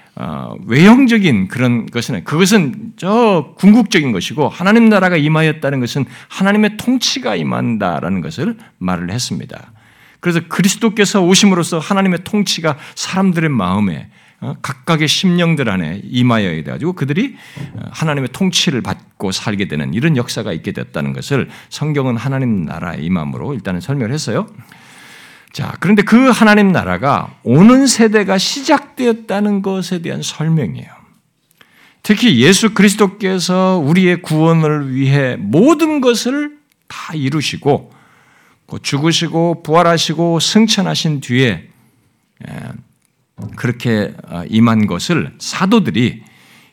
외형적인 그런 것은 그것은 저 궁극적인 것이고 하나님 나라가 임하였다는 것은 하나님의 통치가 임한다라는 것을 말을 했습니다. 그래서 그리스도께서 오심으로써 하나님의 통치가 사람들의 마음에 어, 각각의 심령들 안에 임하여야 돼가지고 그들이 어, 하나님의 통치를 받고 살게 되는 이런 역사가 있게 됐다는 것을 성경은 하나님 나라의 임함으로 일단은 설명을 했어요. 자, 그런데 그 하나님 나라가 오는 세대가 시작되었다는 것에 대한 설명이에요. 특히 예수 그리스도께서 우리의 구원을 위해 모든 것을 다 이루시고 죽으시고 부활하시고 승천하신 뒤에 그렇게 어, 임한 것을 사도들이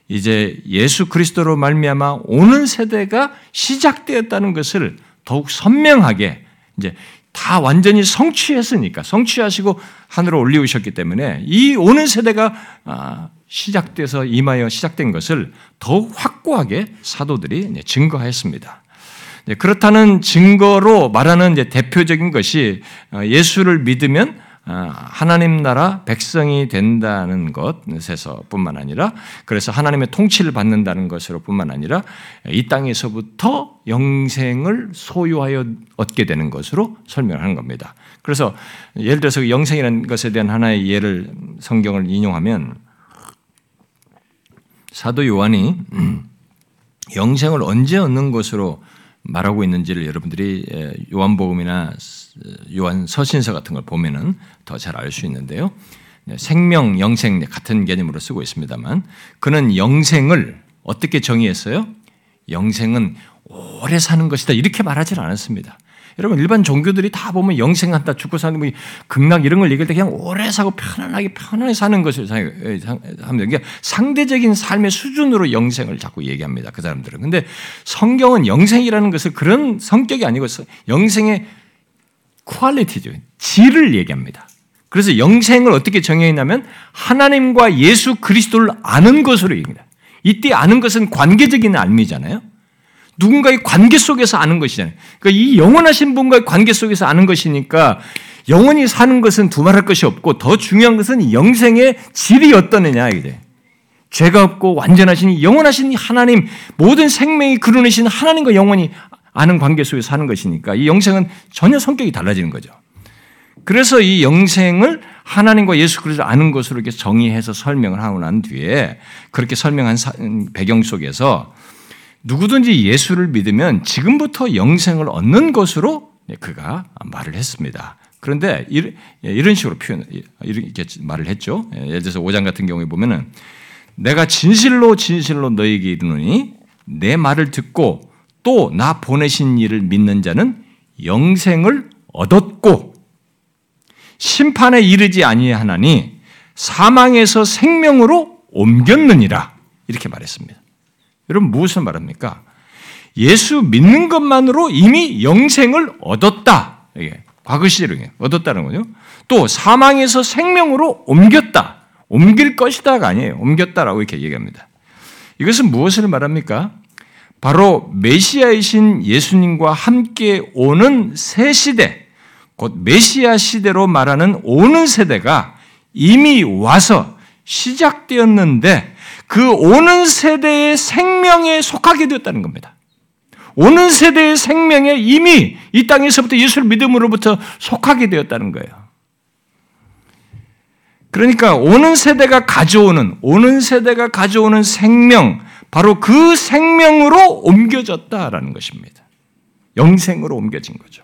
이제 예수 그리스도로 말미암아 오는 세대가 시작되었다는 것을 더욱 선명하게 이제 다 완전히 성취했으니까 성취하시고 하늘로 올리우셨기 때문에 이 오는 세대가 아, 시작돼서 임하여 시작된 것을 더욱 확고하게 사도들이 증거했습니다. 네, 그렇다는 증거로 말하는 대표적인 것이 어, 예수를 믿으면 어, 하나님 나라 백성이 된다는 것에서뿐만 아니라 그래서 하나님의 통치를 받는다는 것으로뿐만 아니라 이 땅에서부터 영생을 소유하여 얻게 되는 것으로 설명하는 겁니다. 그래서 예를 들어서 그 영생이라는 것에 대한 하나의 예를 성경을 인용하면 사도 요한이 영생을 언제 얻는 것으로 말하고 있는지를 여러분들이 요한복음이나 요한 서신서 같은 걸 보면은 더 잘 알 수 있는데요. 네, 생명, 영생 같은 개념으로 쓰고 있습니다만 그는 영생을 어떻게 정의했어요? 영생은 오래 사는 것이다 이렇게 말하지 않았습니다. 여러분 일반 종교들이 다 보면 영생한다, 죽고 사는 뭐 극락 이런 걸 얘기할 때 그냥 오래 사고 편안하게 편하게 사는 것을 합니다. 그러니까 상대적인 삶의 수준으로 영생을 자꾸 얘기합니다. 그 사람들은. 근데 성경은 영생이라는 것을 그런 성격이 아니고 영생의 퀄리티죠. 질을 얘기합니다. 그래서 영생을 어떻게 정의했냐면 하나님과 예수 그리스도를 아는 것으로 얘기합니다. 이때 아는 것은 관계적인 알미잖아요. 누군가의 관계 속에서 아는 것이잖아요. 그러니까 이 영원하신 분과의 관계 속에서 아는 것이니까 영원히 사는 것은 두말할 것이 없고 더 중요한 것은 영생의 질이 어떠느냐 이게 죄가 없고 완전하신 영원하신 하나님 모든 생명이 그루내신 하나님과 영원히 아는 관계 속에서 사는 것이니까 이 영생은 전혀 성격이 달라지는 거죠. 그래서 이 영생을 하나님과 예수 그리스도 아는 것으로 이렇게 정의해서 설명을 하고 난 뒤에 그렇게 설명한 배경 속에서 누구든지 예수를 믿으면 지금부터 영생을 얻는 것으로 그가 말을 했습니다. 그런데 이런 식으로 표현, 이렇게 말을 했죠. 예를 들어서 5장 같은 경우에 보면은 내가 진실로 진실로 너에게 이르노니 내 말을 듣고 또 나 보내신 이를 믿는 자는 영생을 얻었고 심판에 이르지 아니하나니 사망에서 생명으로 옮겼느니라 이렇게 말했습니다. 여러분 무엇을 말합니까? 예수 믿는 것만으로 이미 영생을 얻었다. 이게 과거 시제로 얻었다는 거죠. 또 사망에서 생명으로 옮겼다. 옮길 것이다가 아니에요. 옮겼다라고 이렇게 얘기합니다. 이것은 무엇을 말합니까? 바로 메시아이신 예수님과 함께 오는 새 시대, 곧 메시아 시대로 말하는 오는 세대가 이미 와서 시작되었는데 그 오는 세대의 생명에 속하게 되었다는 겁니다. 오는 세대의 생명에 이미 이 땅에서부터 예수를 믿음으로부터 속하게 되었다는 거예요. 그러니까 오는 세대가 가져오는 오는 세대가 가져오는 생명 바로 그 생명으로 옮겨졌다라는 것입니다. 영생으로 옮겨진 거죠.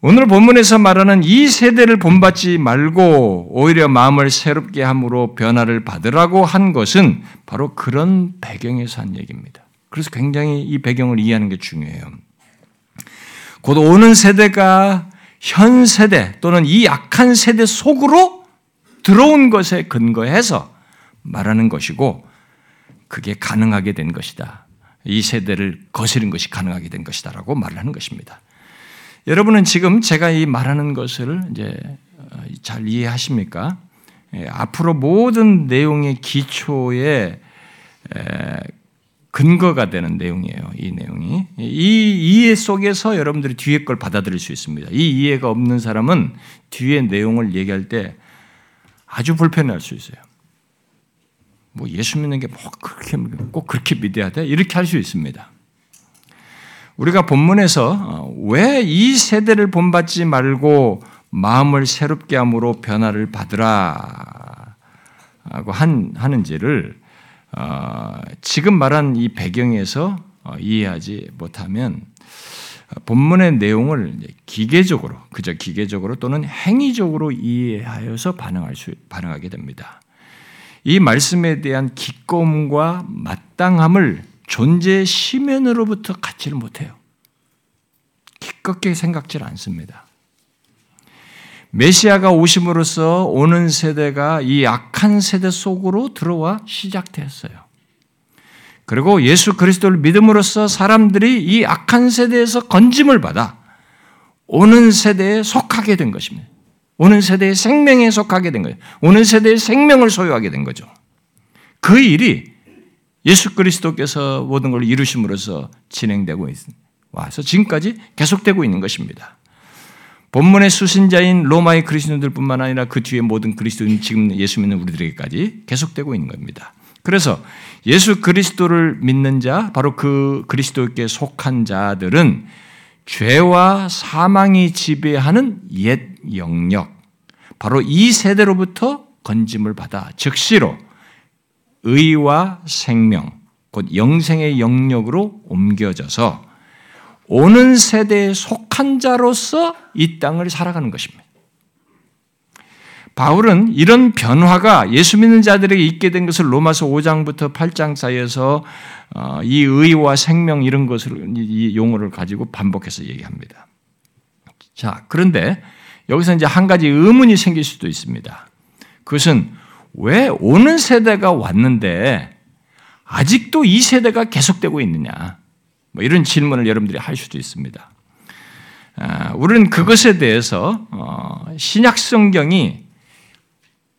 오늘 본문에서 말하는 이 세대를 본받지 말고 오히려 마음을 새롭게 함으로 변화를 받으라고 한 것은 바로 그런 배경에서 한 얘기입니다. 그래서 굉장히 이 배경을 이해하는 게 중요해요. 곧 오는 세대가 현 세대 또는 이 약한 세대 속으로 들어온 것에 근거해서 말하는 것이고 그게 가능하게 된 것이다. 이 세대를 거스른 것이 가능하게 된 것이다라고 말을 하는 것입니다. 여러분은 지금 제가 이 말하는 것을 이제 어, 잘 이해하십니까? 예, 앞으로 모든 내용의 기초에 근거가 되는 내용이에요. 이 내용이 이 이해 속에서 여러분들이 뒤에 걸 받아들일 수 있습니다. 이 이해가 없는 사람은 뒤에 내용을 얘기할 때 아주 불편할 수 있어요. 뭐 예수 믿는 게 뭐 그렇게 꼭 그렇게 믿어야 돼 이렇게 할 수 있습니다. 우리가 본문에서 어, 왜이 세대를 본받지 말고 마음을 새롭게 함으로 변화를 받으라 고 하는지를 어, 지금 말한 이 배경에서 어, 이해하지 못하면 본문의 내용을 기계적으로 그저 기계적으로 또는 행위적으로 이해하여서 반응할 수 반응하게 됩니다. 이 말씀에 대한 기꺼움과 마땅함을 존재의 시면으로부터 갖지를 못해요. 기껏게 생각질 않습니다. 메시아가 오심으로써 오는 세대가 이 악한 세대 속으로 들어와 시작되었어요. 그리고 예수 그리스도를 믿음으로써 사람들이 이 악한 세대에서 건짐을 받아 오는 세대에 속하게 된 것입니다. 오는 세대의 생명에 속하게 된 거예요. 오는 세대의 생명을 소유하게 된 거죠. 그 일이 예수 그리스도께서 모든 걸 이루심으로써 진행되고 있습니다. 와서 지금까지 계속되고 있는 것입니다. 본문의 수신자인 로마의 그리스도인들뿐만 아니라 그 뒤에 모든 그리스도인 지금 예수 믿는 우리들에게까지 계속되고 있는 겁니다. 그래서 예수 그리스도를 믿는 자, 바로 그 그리스도께 속한 자들은 죄와 사망이 지배하는 옛 영역, 바로 이 세대로부터 건짐을 받아 즉시로 의와 생명, 곧 영생의 영역으로 옮겨져서 오는 세대에 속한 자로서 이 땅을 살아가는 것입니다. 바울은 이런 변화가 예수 믿는 자들에게 있게 된 것을 로마서 5장부터 8장 사이에서 어, 이 의와 생명 이런 것을 이 용어를 가지고 반복해서 얘기합니다. 자, 그런데 여기서 이제 한 가지 의문이 생길 수도 있습니다. 그것은 왜 오는 세대가 왔는데 아직도 이 세대가 계속되고 있느냐? 뭐 이런 질문을 여러분들이 할 수도 있습니다. 아, 우리는 그것에 대해서 어, 신약 성경이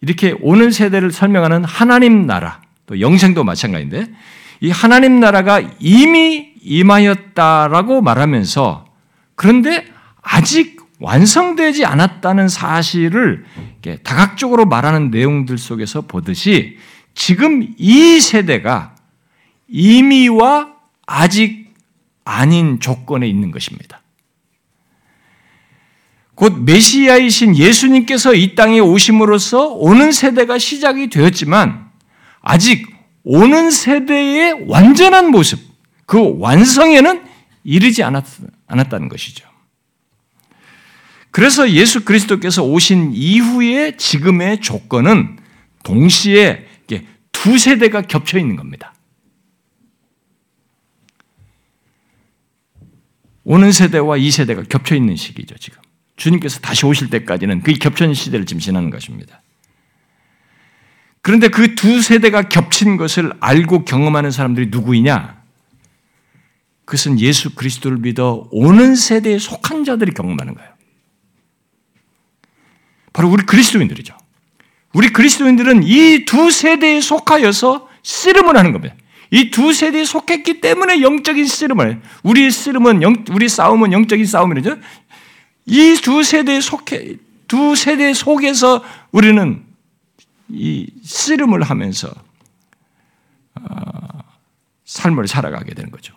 이렇게 오는 세대를 설명하는 하나님 나라, 또 영생도 마찬가지인데, 이 하나님 나라가 이미 임하였다라고 말하면서, 그런데 아직 완성되지 않았다는 사실을 다각적으로 말하는 내용들 속에서 보듯이, 지금 이 세대가 이미와 아직 아닌 조건에 있는 것입니다. 곧 메시아이신 예수님께서 이 땅에 오심으로써 오는 세대가 시작이 되었지만 아직 오는 세대의 완전한 모습, 그 완성에는 이르지 않았, 다는 것이죠. 그래서 예수 그리스도께서 오신 이후의 지금의 조건은 동시에 두 세대가 겹쳐 있는 겁니다. 오는 세대와 이 세대가 겹쳐 있는 시기죠, 지금. 주님께서 다시 오실 때까지는 그 겹쳐진 시대를 지금 지나는 것입니다. 그런데 그 두 세대가 겹친 것을 알고 경험하는 사람들이 누구이냐? 그것은 예수 그리스도를 믿어 오는 세대에 속한 자들이 경험하는 거예요. 바로 우리 그리스도인들이죠. 우리 그리스도인들은 이 두 세대에 속하여서 씨름을 하는 겁니다. 이 두 세대에 속했기 때문에 영적인 씨름을 우리 씨름은 영, 우리 싸움은 영적인 싸움이죠. 이 두 세대에 속해, 두 세대 속에서 우리는 이 씨름을 하면서 어, 삶을 살아가게 되는 거죠.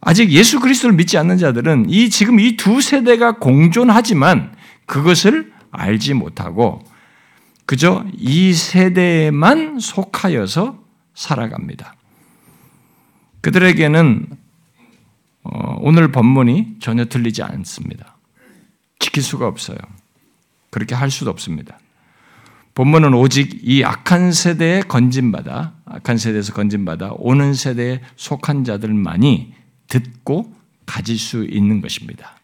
아직 예수 그리스도를 믿지 않는 자들은 이 지금 이 두 세대가 공존하지만 그것을 알지 못하고 그저 이 세대에만 속하여서 살아갑니다. 그들에게는 어, 오늘 본문이 전혀 들리지 않습니다. 지킬 수가 없어요. 그렇게 할 수도 없습니다. 본문은 오직 이 악한 세대에 건진받아, 악한 세대에서 건진받아 오는 세대에 속한 자들만이 듣고 가질 수 있는 것입니다.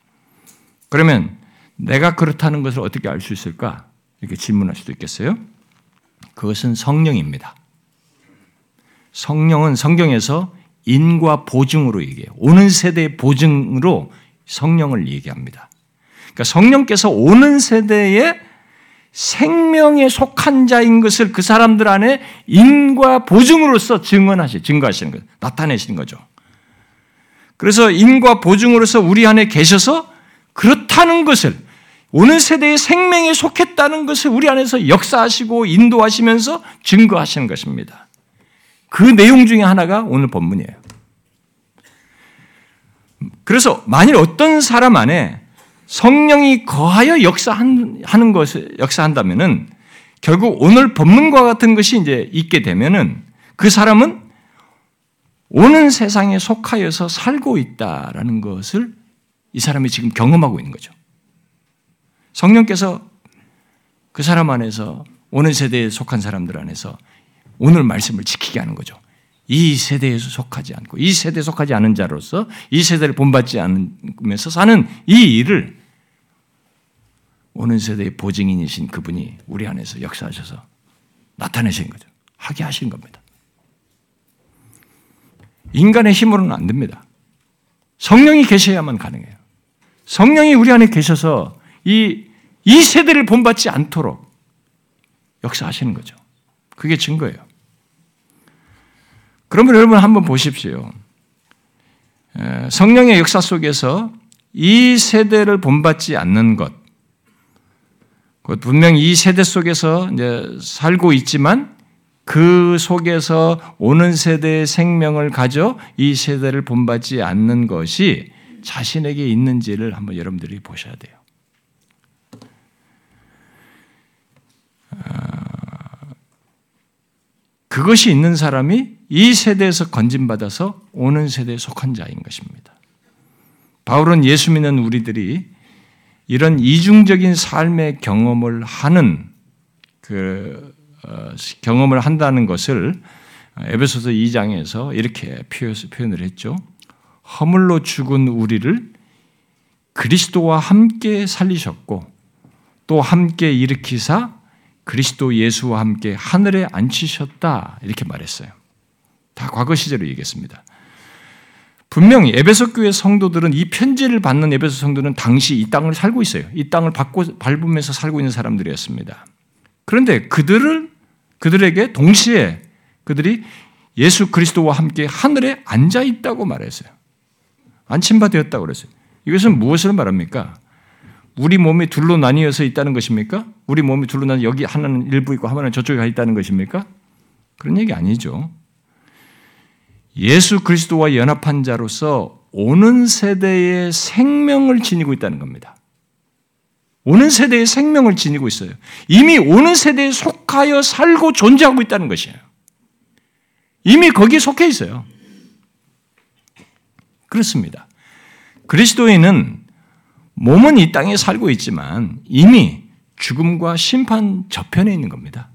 그러면 내가 그렇다는 것을 어떻게 알 수 있을까? 이렇게 질문할 수도 있겠어요? 그것은 성령입니다. 성령은 성경에서 인과 보증으로 얘기해요. 오는 세대의 보증으로 성령을 얘기합니다. 그러니까 성령께서 오는 세대에 생명에 속한 자인 것을 그 사람들 안에 인과 보증으로서 증언하시, 증거하시는 거 나타내시는 거죠. 그래서 인과 보증으로서 우리 안에 계셔서 그렇다는 것을 오는 세대의 생명에 속했다는 것을 우리 안에서 역사하시고 인도하시면서 증거하시는 것입니다. 그 내용 중에 하나가 오늘 본문이에요. 그래서 만일 어떤 사람 안에 성령이 거하여 역사하는 것을 역사한다면은 결국 오늘 본문과 같은 것이 이제 있게 되면은 그 사람은 오는 세상에 속하여서 살고 있다라는 것을 이 사람이 지금 경험하고 있는 거죠. 성령께서 그 사람 안에서 오는 세대에 속한 사람들 안에서 오늘 말씀을 지키게 하는 거죠. 이 세대에 속하지 않고 이 세대에 속하지 않은 자로서 이 세대를 본받지 않으면서 사는 이 일을 오는 세대의 보증인이신 그분이 우리 안에서 역사하셔서 나타내신 거죠. 하게 하신 겁니다. 인간의 힘으로는 안 됩니다. 성령이 계셔야만 가능해요. 성령이 우리 안에 계셔서 이, 이 세대를 본받지 않도록 역사하시는 거죠. 그게 증거예요. 그러면 여러분 한번 보십시오. 성령의 역사 속에서 이 세대를 본받지 않는 것, 분명 이 세대 속에서 이제 살고 있지만 그 속에서 오는 세대의 생명을 가져 이 세대를 본받지 않는 것이 자신에게 있는지를 한번 여러분들이 보셔야 돼요. 그것이 있는 사람이 이 세대에서 건진받아서 오는 세대에 속한 자인 것입니다. 바울은 예수 믿는 우리들이 이런 이중적인 삶의 경험을 하는 그 어, 경험을 한다는 것을 에베소서 2장에서 이렇게 표현을 했죠. 허물로 죽은 우리를 그리스도와 함께 살리셨고 또 함께 일으키사 그리스도 예수와 함께 하늘에 앉히셨다 이렇게 말했어요. 다 과거 시제로 얘기했습니다. 분명히 에베소 교회 성도들은 이 편지를 받는 에베소 성도는 당시 이 땅을 살고 있어요. 이 땅을 받고 밟으면서 살고 있는 사람들이었습니다. 그런데 그들을 그들에게 동시에 그들이 예수 그리스도와 함께 하늘에 앉아 있다고 말했어요. 안침바 되었다고 그랬어요. 이것은 무엇을 말합니까? 우리 몸이 둘로 나뉘어서 있다는 것입니까? 우리 몸이 둘로 나뉘어 여기 하나는 일부 있고 하나는 저쪽에 가 있다는 것입니까? 그런 얘기 아니죠. 예수 그리스도와 연합한 자로서 오는 세대의 생명을 지니고 있다는 겁니다. 오는 세대의 생명을 지니고 있어요. 이미 오는 세대에 속하여 살고 존재하고 있다는 것이에요. 이미 거기에 속해 있어요. 그렇습니다. 그리스도인은 몸은 이 땅에 살고 있지만 이미 죽음과 심판 저편에 있는 겁니다.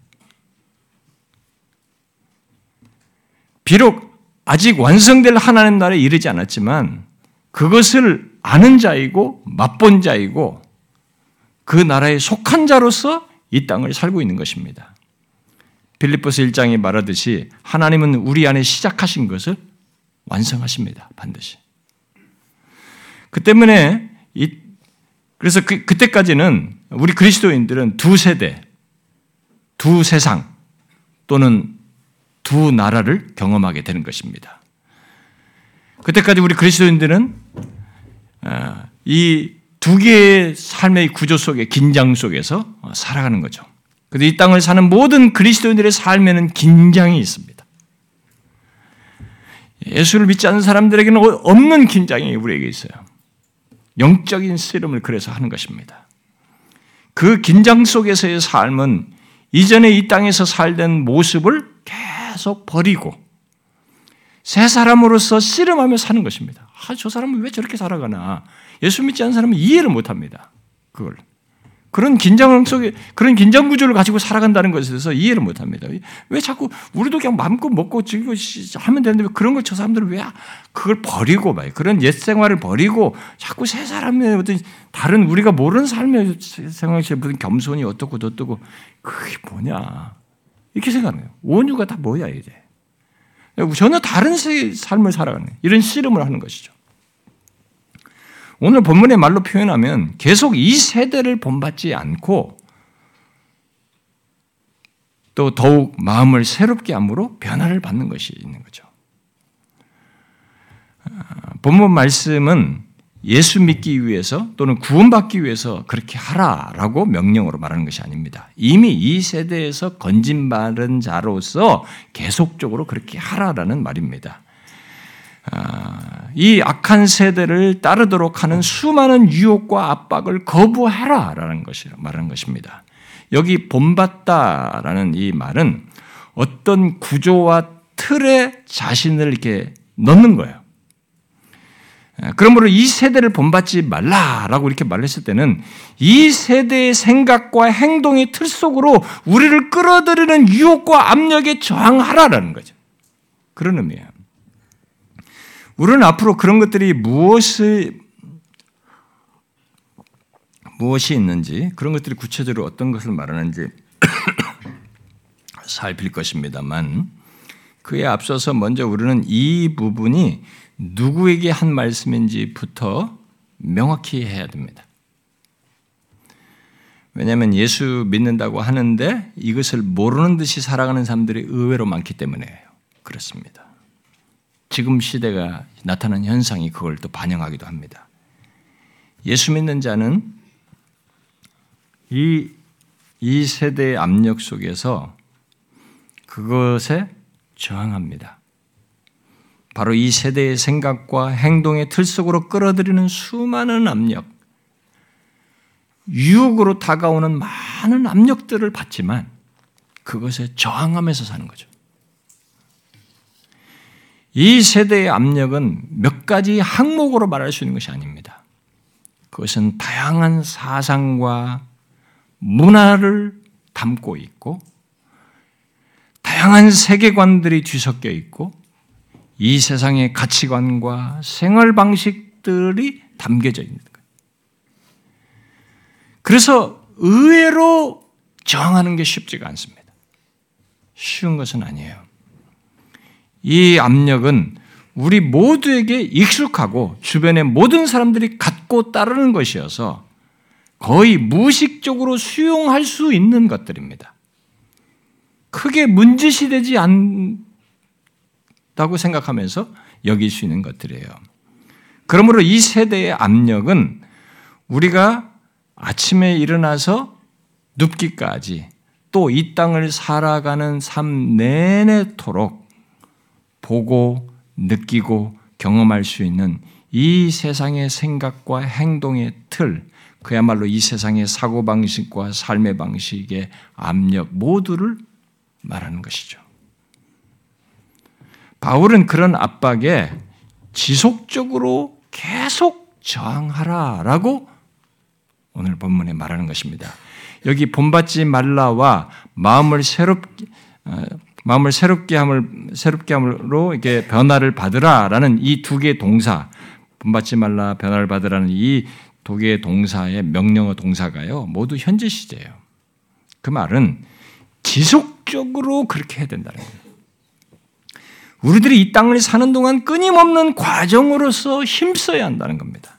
비록 아직 완성될 하나님 나라에 이르지 않았지만 그것을 아는 자이고 맛본 자이고 그 나라에 속한 자로서 이 땅을 살고 있는 것입니다. 빌립보스 1장에 말하듯이 하나님은 우리 안에 시작하신 것을 완성하십니다. 반드시. 그 때문에 이, 그래서 그, 그때까지는 우리 그리스도인들은 두 세대, 두 세상 또는 두 나라를 경험하게 되는 것입니다. 그때까지 우리 그리스도인들은 어, 이두 개의 삶의 구조 속에 긴장 속에서 살아가는 거죠. 그런데 이 땅을 사는 모든 그리스도인들의 삶에는 긴장이 있습니다. 예수를 믿지 않는 사람들에게는 없는 긴장이 우리에게 있어요. 영적인 씨름을 그래서 하는 것입니다. 그 긴장 속에서의 삶은 이전에 이 땅에서 살던 모습을 계속 버리고 새 사람으로서 씨름하며 사는 것입니다. 아, 저 사람은 왜 저렇게 살아가나? 예수 믿지 않는 사람은 이해를 못 합니다. 그걸. 그런 긴장 속에, 그런 긴장 구조를 가지고 살아간다는 것에 대해서 이해를 못 합니다. 왜 자꾸, 우리도 그냥 마음껏 먹고 즐기고 하면 되는데 왜 그런 걸 저 사람들은 왜 그걸 버리고 말 그런 옛 생활을 버리고 자꾸 새 사람의 어떤 다른 우리가 모르는 삶의 생활에 무슨 겸손이 어떻고 어떻고 그게 뭐냐. 이렇게 생각해요. 원유가 다 뭐야, 이제. 전혀 다른 삶을 살아가는 이런 씨름을 하는 것이죠. 오늘 본문의 말로 표현하면 계속 이 세대를 본받지 않고 또 더욱 마음을 새롭게 함으로 변화를 받는 것이 있는 거죠. 아, 본문 말씀은 예수 믿기 위해서 또는 구원받기 위해서 그렇게 하라라고 명령으로 말하는 것이 아닙니다. 이미 이 세대에서 건진받은 자로서 계속적으로 그렇게 하라라는 말입니다. 아, 이 악한 세대를 따르도록 하는 수많은 유혹과 압박을 거부해라라는 것이 말하는 것입니다. 여기 본받다라는 이 말은 어떤 구조와 틀에 자신을 이렇게 넣는 거예요. 예, 그러므로 이 세대를 본받지 말라라고 이렇게 말했을 때는 이 세대의 생각과 행동의 틀 속으로 우리를 끌어들이는 유혹과 압력에 저항하라라는 거죠. 그런 의미예요. 우리는 앞으로 그런 것들이 무엇이 무엇이 있는지 그런 것들이 구체적으로 어떤 것을 말하는지 살필 것입니다만 그에 앞서서 먼저 우리는 이 부분이 누구에게 한 말씀인지부터 명확히 해야 됩니다. 왜냐하면 예수 믿는다고 하는데 이것을 모르는 듯이 살아가는 사람들이 의외로 많기 때문에 그렇습니다. 지금 시대가 나타난 현상이 그걸 또 반영하기도 합니다. 예수 믿는 자는 이, 이 세대의 압력 속에서 그것에 저항합니다. 바로 이 세대의 생각과 행동의 틀 속으로 끌어들이는 수많은 압력, 유혹으로 다가오는 많은 압력들을 받지만 그것에 저항하면서 사는 거죠. 이 세대의 압력은 몇 가지 항목으로 말할 수 있는 것이 아닙니다. 그것은 다양한 사상과 문화를 담고 있고, 다양한 세계관들이 뒤섞여 있고, 이 세상의 가치관과 생활 방식들이 담겨져 있는 거예요. 그래서 의외로 저항하는 게 쉽지가 않습니다. 쉬운 것은 아니에요. 이 압력은 우리 모두에게 익숙하고 주변의 모든 사람들이 갖고 따르는 것이어서 거의 무의식적으로 수용할 수 있는 것들입니다. 크게 문제시 되지 않다고 생각하면서 여길 수 있는 것들이에요. 그러므로 이 세대의 압력은 우리가 아침에 일어나서 눕기까지 또 이 땅을 살아가는 삶 내내토록 보고 느끼고 경험할 수 있는 이 세상의 생각과 행동의 틀, 그야말로 이 세상의 사고방식과 삶의 방식의 압력 모두를 말하는 것이죠. 바울은 그런 압박에 지속적으로 계속 저항하라 라고 오늘 본문에 말하는 것입니다. 여기 본받지 말라와 마음을 새롭게 마음을 새롭게 함을 새롭게 함으로 이렇게 변화를 받으라라는 이 두 개의 동사 본받지 말라 변화를 받으라는 이 두 개의 동사의 명령어 동사가요 모두 현재 시제예요. 그 말은 지속적으로 그렇게 해야 된다는 거예요. 우리들이 이 땅을 사는 동안 끊임없는 과정으로서 힘써야 한다는 겁니다.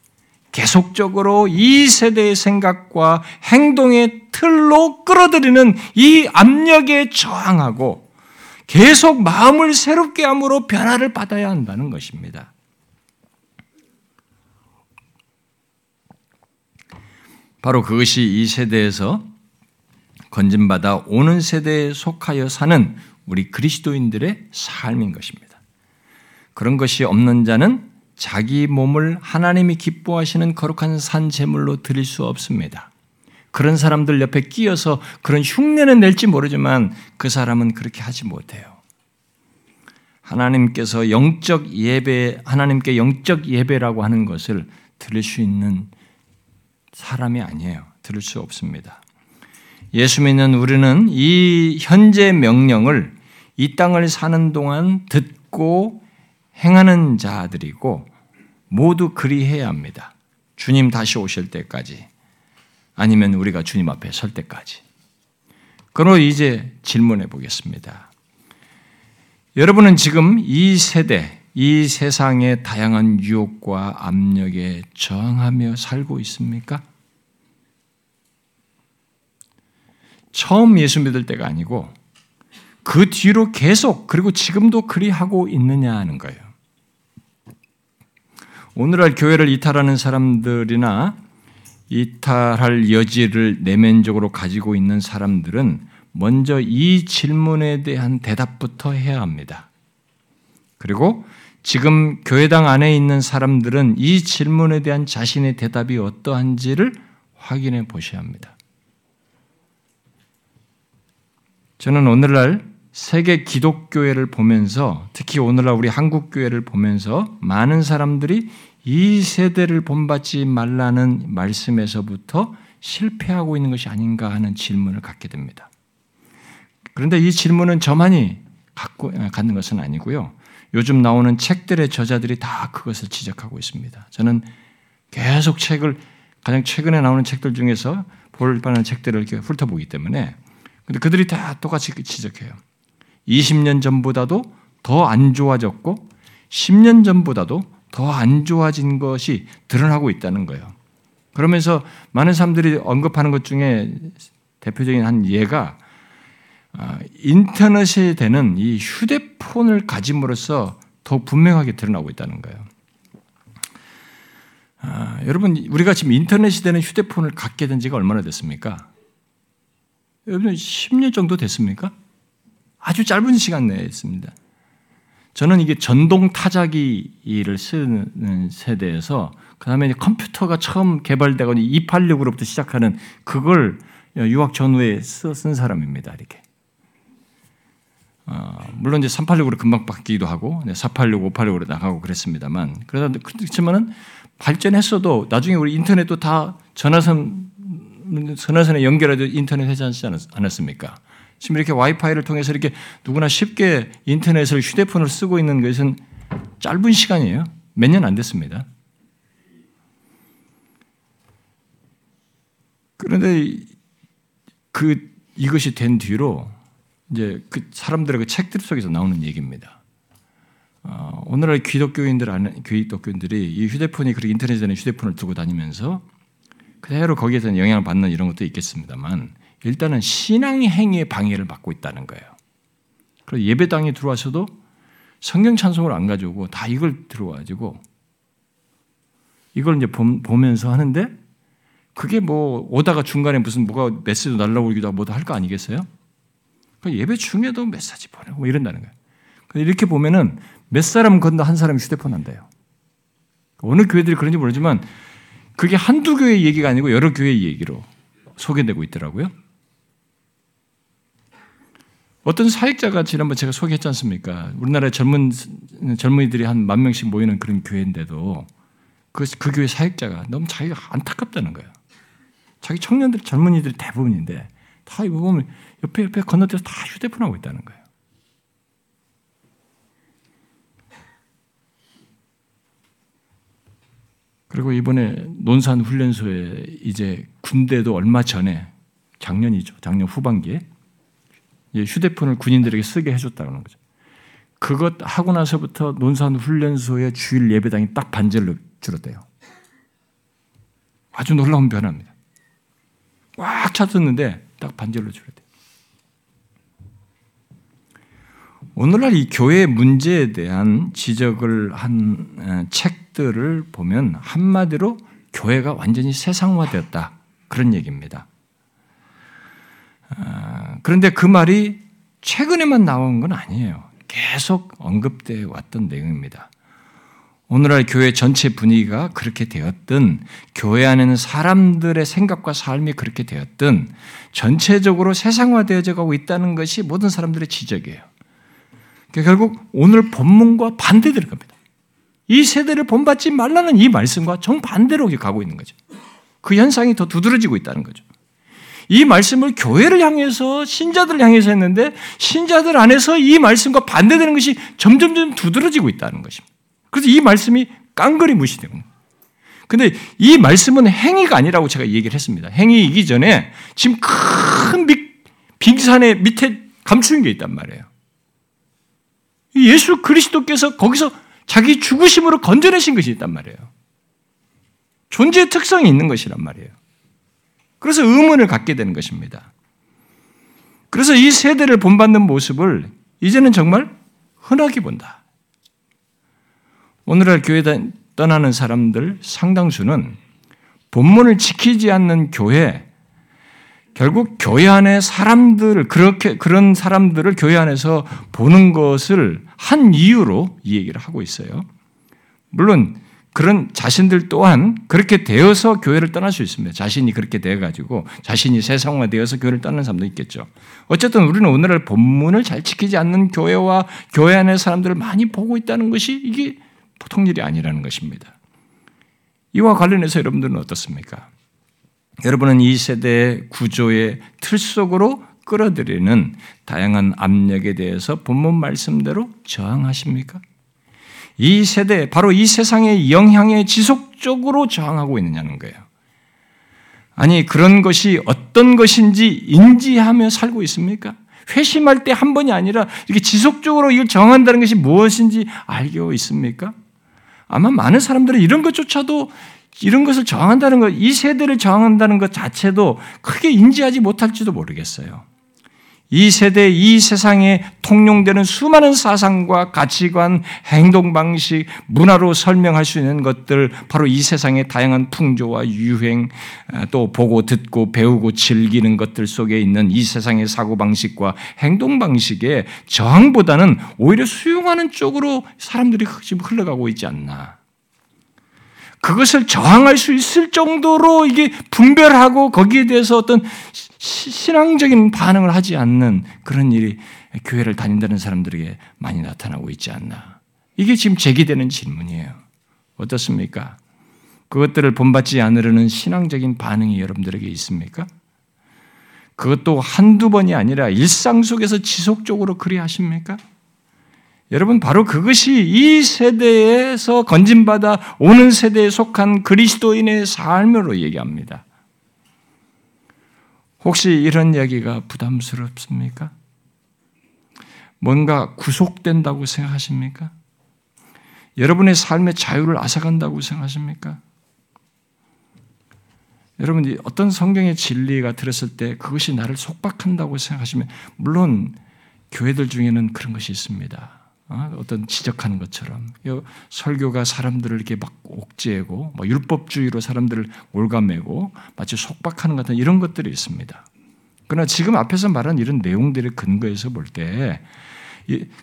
계속적으로 이 세대의 생각과 행동의 틀로 끌어들이는 이 압력에 저항하고 계속 마음을 새롭게 함으로 변화를 받아야 한다는 것입니다. 바로 그것이 이 세대에서 건진받아 오는 세대에 속하여 사는 우리 그리스도인들의 삶인 것입니다. 그런 것이 없는 자는 자기 몸을 하나님이 기뻐하시는 거룩한 산 제물로 드릴 수 없습니다. 그런 사람들 옆에 끼어서 그런 흉내는 낼지 모르지만 그 사람은 그렇게 하지 못해요. 하나님께서 영적 예배, 하나님께 영적 예배라고 하는 것을 들을 수 있는 사람이 아니에요. 들을 수 없습니다. 예수 믿는 우리는 이 현재 명령을 이 땅을 사는 동안 듣고 행하는 자들이고 모두 그리해야 합니다. 주님 다시 오실 때까지 아니면 우리가 주님 앞에 설 때까지. 그럼 이제 질문해 보겠습니다. 여러분은 지금 이 세대, 이 세상의 다양한 유혹과 압력에 저항하며 살고 있습니까? 처음 예수 믿을 때가 아니고 그 뒤로 계속 그리고 지금도 그리하고 있느냐 하는 거예요. 오늘날 교회를 이탈하는 사람들이나 이탈할 여지를 내면적으로 가지고 있는 사람들은 먼저 이 질문에 대한 대답부터 해야 합니다. 그리고 지금 교회당 안에 있는 사람들은 이 질문에 대한 자신의 대답이 어떠한지를 확인해 보셔야 합니다. 저는 오늘날 세계 기독교회를 보면서 특히 오늘날 우리 한국 교회를 보면서 많은 사람들이 이 세대를 본받지 말라는 말씀에서부터 실패하고 있는 것이 아닌가 하는 질문을 갖게 됩니다. 그런데 이 질문은 저만이 갖고 갖는 것은 아니고요. 요즘 나오는 책들의 저자들이 다 그것을 지적하고 있습니다. 저는 계속 책을 가장 최근에 나오는 책들 중에서 볼 만한 책들을 이렇게 훑어보기 때문에 근데 그들이 다 똑같이 지적해요. 20년 전보다도 더 안 좋아졌고 10년 전보다도 더 안 좋아진 것이 드러나고 있다는 거예요. 그러면서 많은 사람들이 언급하는 것 중에 대표적인 한 예가 아, 인터넷에 되는 이 휴대폰을 가짐으로써 더 분명하게 드러나고 있다는 거예요. 아, 여러분, 우리가 지금 인터넷이 되는 휴대폰을 갖게 된 지가 얼마나 됐습니까? 여러분, 10년 정도 됐습니까? 아주 짧은 시간 내에 있습니다. 저는 이게 전동 타자기를 쓰는 세대에서 그 다음에 컴퓨터가 처음 개발되고 286으로부터 시작하는 그걸 유학 전후에 쓴 사람입니다. 이렇게. 어, 물론 이제 386으로 금방 바뀌기도 하고 486, 586으로 나가고 그랬습니다만 그러다 그렇지만은 발전했어도 나중에 우리 인터넷도 다 전화선 전화선에 연결해도 인터넷 하지 않았습니까? 지금 이렇게 와이파이를 통해서 이렇게 누구나 쉽게 인터넷을 휴대폰을 쓰고 있는 것은 짧은 시간이에요. 몇 년 안 됐습니다. 그런데 그 이것이 된 뒤로 이제 그 사람들의 그 책들 속에서 나오는 얘기입니다. 어, 오늘날 기독교인들 기독교인들이 이 휴대폰이 그렇게 인터넷에 는 휴대폰을 두고 다니면서 그대로 거기에 대한 영향을 받는 이런 것도 있겠습니다만 일단은 신앙 행위의 방해를 받고 있다는 거예요. 그리고 예배당에 들어와서도 성경 찬송을 안 가져오고 다 이걸 들어와가지고 이걸 이제 보면서 하는데 그게 뭐 오다가 중간에 무슨 뭐가 메시지 날라오기도 하고 뭐도 할 거 아니겠어요? 그러니까 예배 중에도 메시지 보내고 뭐 이런다는 거예요. 이렇게 보면은 몇 사람 건너 한 사람이 휴대폰 한대요. 어느 교회들이 그런지 모르지만 그게 한두 교회 얘기가 아니고 여러 교회 얘기로 소개되고 있더라고요. 어떤 사역자가 지난번 제가 소개했지 않습니까? 우리나라의 젊은 젊은이들이 한 만 명씩 모이는 그런 교회인데도 그, 그 교회 사역자가 너무 자기가 안타깝다는 거예요. 자기 청년들, 젊은이들이 대부분인데 다 이거 보면 옆에 옆에 건너뛰어서 다 휴대폰 하고 있다는 거예요. 그리고 이번에 논산 훈련소에 이제 군대도 얼마 전에 작년이죠. 작년 후반기에 휴대폰을 군인들에게 쓰게 해줬다는 거죠. 그것 하고 나서부터 논산 훈련소의 주일 예배당이 딱 반절로 줄었대요. 아주 놀라운 변화입니다. 꽉 찼었는데 딱 반절로 줄었대요. 오늘날 이 교회 문제에 대한 지적을 한 책들을 보면 한마디로 교회가 완전히 세상화되었다. 그런 얘기입니다. 아, 그런데 그 말이 최근에만 나온 건 아니에요. 계속 언급되어 왔던 내용입니다. 오늘날 교회 전체 분위기가 그렇게 되었든, 교회 안에는 사람들의 생각과 삶이 그렇게 되었든, 전체적으로 세상화되어져 가고 있다는 것이 모든 사람들의 지적이에요. 그러니까 결국 오늘 본문과 반대될 겁니다. 이 세대를 본받지 말라는 이 말씀과 정반대로 가고 있는 거죠. 그 현상이 더 두드러지고 있다는 거죠. 이 말씀을 교회를 향해서 신자들을 향해서 했는데 신자들 안에서 이 말씀과 반대되는 것이 점점점 두드러지고 있다는 것입니다. 그래서 이 말씀이 깡그리 무시되고 근데 이 말씀은 행위가 아니라고 제가 얘기를 했습니다. 행위이기 전에 지금 큰 빙산의 밑에 감추는 게 있단 말이에요. 예수 그리스도께서 거기서 자기 죽으심으로 건져내신 것이 있단 말이에요. 존재의 특성이 있는 것이란 말이에요. 그래서 의문을 갖게 되는 것입니다. 그래서 이 세대를 본받는 모습을 이제는 정말 흔하게 본다. 오늘날 교회 떠나는 사람들 상당수는 본문을 지키지 않는 교회, 결국 교회 안에 사람들, 그렇게, 그런 사람들을 교회 안에서 보는 것을 한 이유로 이 얘기를 하고 있어요. 물론, 그런 자신들 또한 그렇게 되어서 교회를 떠날 수 있습니다. 자신이 그렇게 되어가지고 자신이 세상화되어서 교회를 떠나는 사람도 있겠죠. 어쨌든 우리는 오늘날 본문을 잘 지키지 않는 교회와 교회 안의 사람들을 많이 보고 있다는 것이 이게 보통 일이 아니라는 것입니다. 이와 관련해서 여러분들은 어떻습니까? 여러분은 이 세대의 구조의 틀 속으로 끌어들이는 다양한 압력에 대해서 본문 말씀대로 저항하십니까? 이 세대, 바로 이 세상의 영향에 지속적으로 저항하고 있느냐는 거예요. 아니, 그런 것이 어떤 것인지 인지하며 살고 있습니까? 회심할 때 한 번이 아니라 이렇게 지속적으로 이걸 정한다는 것이 무엇인지 알고 있습니까? 아마 많은 사람들은 이런 것조차도 이런 것을 저항한다는 것, 이 세대를 저항한다는 것 자체도 크게 인지하지 못할지도 모르겠어요. 이 세대, 이 세상에 통용되는 수많은 사상과 가치관, 행동 방식, 문화로 설명할 수 있는 것들, 바로 이 세상의 다양한 풍조와 유행, 또 보고 듣고 배우고 즐기는 것들 속에 있는 이 세상의 사고 방식과 행동 방식에 저항보다는 오히려 수용하는 쪽으로 사람들이 지금 흘러가고 있지 않나. 그것을 저항할 수 있을 정도로 이게 분별하고 거기에 대해서 어떤 신앙적인 반응을 하지 않는 그런 일이 교회를 다닌다는 사람들에게 많이 나타나고 있지 않나. 이게 지금 제기되는 질문이에요. 어떻습니까? 그것들을 본받지 않으려는 신앙적인 반응이 여러분들에게 있습니까? 그것도 한두 번이 아니라 일상 속에서 지속적으로 그리 하십니까? 여러분, 바로 그것이 이 세대에서 건진받아 오는 세대에 속한 그리스도인의 삶으로 얘기합니다. 혹시 이런 이야기가 부담스럽습니까? 뭔가 구속된다고 생각하십니까? 여러분의 삶의 자유를 앗아간다고 생각하십니까? 여러분, 어떤 성경의 진리가 들었을 때 그것이 나를 속박한다고 생각하시면, 물론 교회들 중에는 그런 것이 있습니다. 어? 어떤 지적하는 것처럼 설교가 사람들을 이렇게 막 옥죄고 뭐 율법주의로 사람들을 올가매고 마치 속박하는 같은 이런 것들이 있습니다. 그러나 지금 앞에서 말한 이런 내용들의 근거에서 볼 때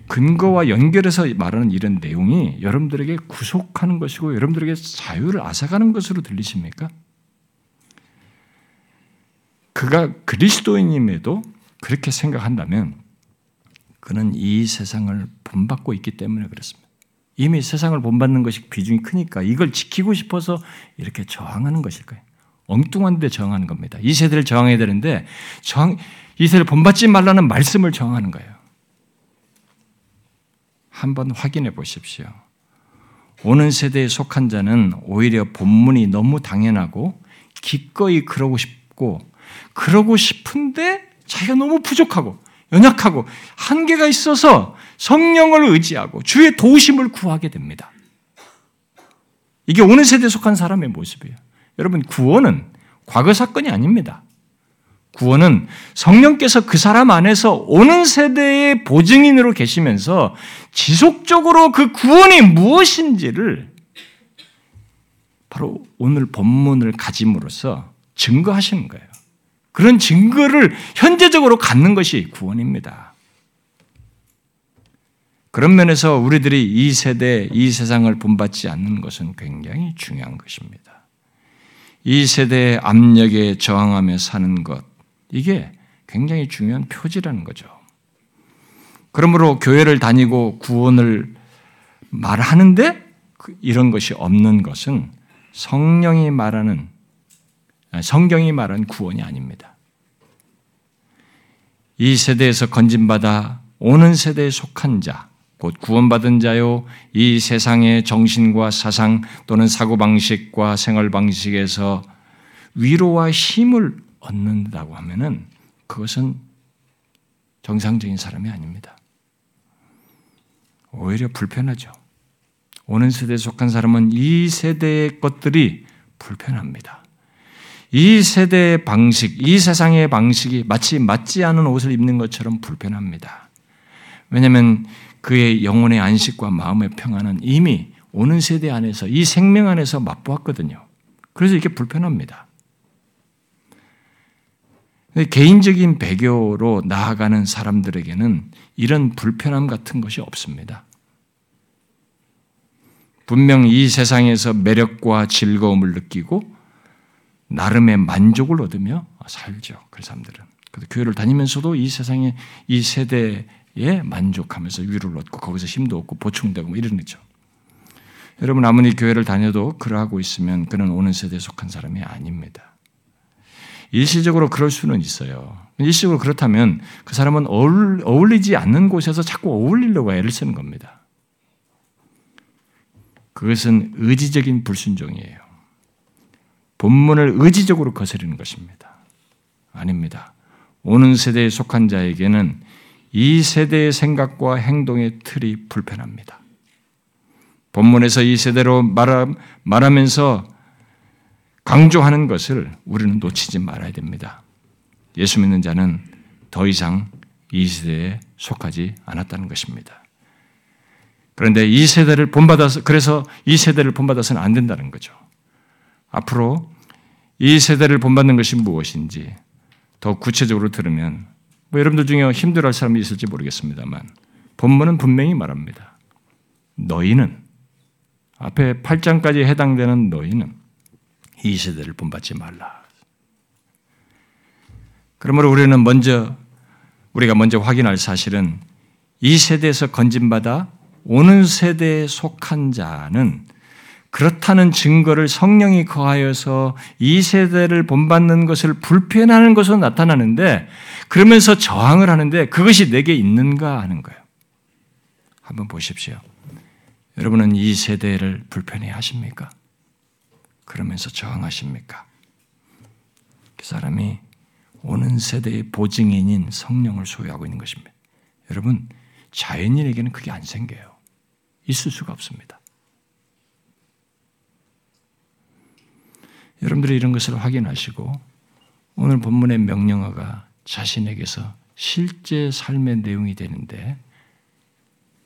근거와 연결해서 말하는 이런 내용이 여러분들에게 구속하는 것이고 여러분들에게 자유를 앗아가는 것으로 들리십니까? 그가 그리스도인임에도 그렇게 생각한다면 그는 이 세상을 본받고 있기 때문에 그렇습니다. 이미 세상을 본받는 것이 비중이 크니까 이걸 지키고 싶어서 이렇게 저항하는 것일 거예요. 엉뚱한데 저항하는 겁니다. 이 세대를 저항해야 되는데 저항, 이 세대를 본받지 말라는 말씀을 저항하는 거예요. 한번 확인해 보십시오. 오는 세대에 속한 자는 오히려 본문이 너무 당연하고 기꺼이 그러고 싶고 그러고 싶은데 자기가 너무 부족하고 연약하고 한계가 있어서 성령을 의지하고 주의 도우심을 구하게 됩니다. 이게 오는 세대에 속한 사람의 모습이에요. 여러분, 구원은 과거 사건이 아닙니다. 구원은 성령께서 그 사람 안에서 오는 세대의 보증인으로 계시면서 지속적으로 그 구원이 무엇인지를 바로 오늘 본문을 가짐으로써 증거하시는 거예요. 그런 증거를 현재적으로 갖는 것이 구원입니다. 그런 면에서 우리들이 이 세대, 이 세상을 본받지 않는 것은 굉장히 중요한 것입니다. 이 세대의 압력에 저항하며 사는 것, 이게 굉장히 중요한 표지라는 거죠. 그러므로 교회를 다니고 구원을 말하는데 그 이런 것이 없는 것은 성령이 말하는 성경이 말한 구원이 아닙니다. 이 세대에서 건진받아 오는 세대에 속한 자, 곧 구원받은 자요, 이 세상의 정신과 사상 또는 사고방식과 생활방식에서 위로와 힘을 얻는다고 하면은 그것은 정상적인 사람이 아닙니다. 오히려 불편하죠. 오는 세대에 속한 사람은 이 세대의 것들이 불편합니다. 이 세대의 방식, 이 세상의 방식이 마치 맞지 않은 옷을 입는 것처럼 불편합니다. 왜냐하면 그의 영혼의 안식과 마음의 평안은 이미 오는 세대 안에서 이 생명 안에서 맛보았거든요. 그래서 이게 불편합니다. 개인적인 배교로 나아가는 사람들에게는 이런 불편함 같은 것이 없습니다. 분명 이 세상에서 매력과 즐거움을 느끼고 나름의 만족을 얻으며 살죠. 그 사람들은. 교회를 다니면서도 이 세상에 이 세대에 만족하면서 위로를 얻고 거기서 힘도 얻고 보충되고 뭐 이런 거죠. 여러분 아무리 교회를 다녀도 그러하고 있으면 그는 오는 세대에 속한 사람이 아닙니다. 일시적으로 그럴 수는 있어요. 일시적으로 그렇다면 그 사람은 어울리지 않는 곳에서 자꾸 어울리려고 애를 쓰는 겁니다. 그것은 의지적인 불순종이에요. 본문을 의지적으로 거스르는 것입니다. 아닙니다. 오는 세대에 속한 자에게는 이 세대의 생각과 행동의 틀이 불편합니다. 본문에서 이 세대로 말하, 말하 면서 강조하는 것을 우리는 놓치지 말아야 됩니다. 예수 믿는 자는 더 이상 이 세대에 속하지 않았다는 것입니다. 그런데 이 세대를 본받아서 그래서 이 세대를 본받아서는 안 된다는 거죠. 앞으로 이 세대를 본받는 것이 무엇인지 더 구체적으로 들으면 뭐 여러분들 중에 힘들어할 사람이 있을지 모르겠습니다만 본문은 분명히 말합니다. 너희는 앞에 8장까지 해당되는 너희는 이 세대를 본받지 말라. 그러므로 우리는 먼저 우리가 먼저 확인할 사실은 이 세대에서 건진받아 오는 세대에 속한 자는 그렇다는 증거를 성령이 거하여서 이 세대를 본받는 것을 불편하는 것으로 나타나는데 그러면서 저항을 하는데 그것이 내게 있는가 하는 거예요. 한번 보십시오. 여러분은 이 세대를 불편해 하십니까? 그러면서 저항하십니까? 그 사람이 오는 세대의 보증인인 성령을 소유하고 있는 것입니다. 여러분, 자연인에게는 그게 안 생겨요. 있을 수가 없습니다. 여러분들이 이런 것을 확인하시고 오늘 본문의 명령어가 자신에게서 실제 삶의 내용이 되는데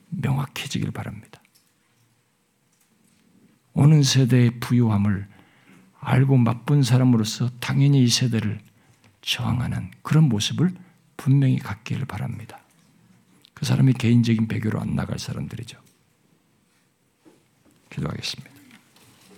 명확해지길 바랍니다. 오는 세대의 부유함을 알고 맛본 사람으로서 당연히 이 세대를 저항하는 그런 모습을 분명히 갖기를 바랍니다. 그 사람이 개인적인 배교로 안 나갈 사람들이죠. 기도하겠습니다.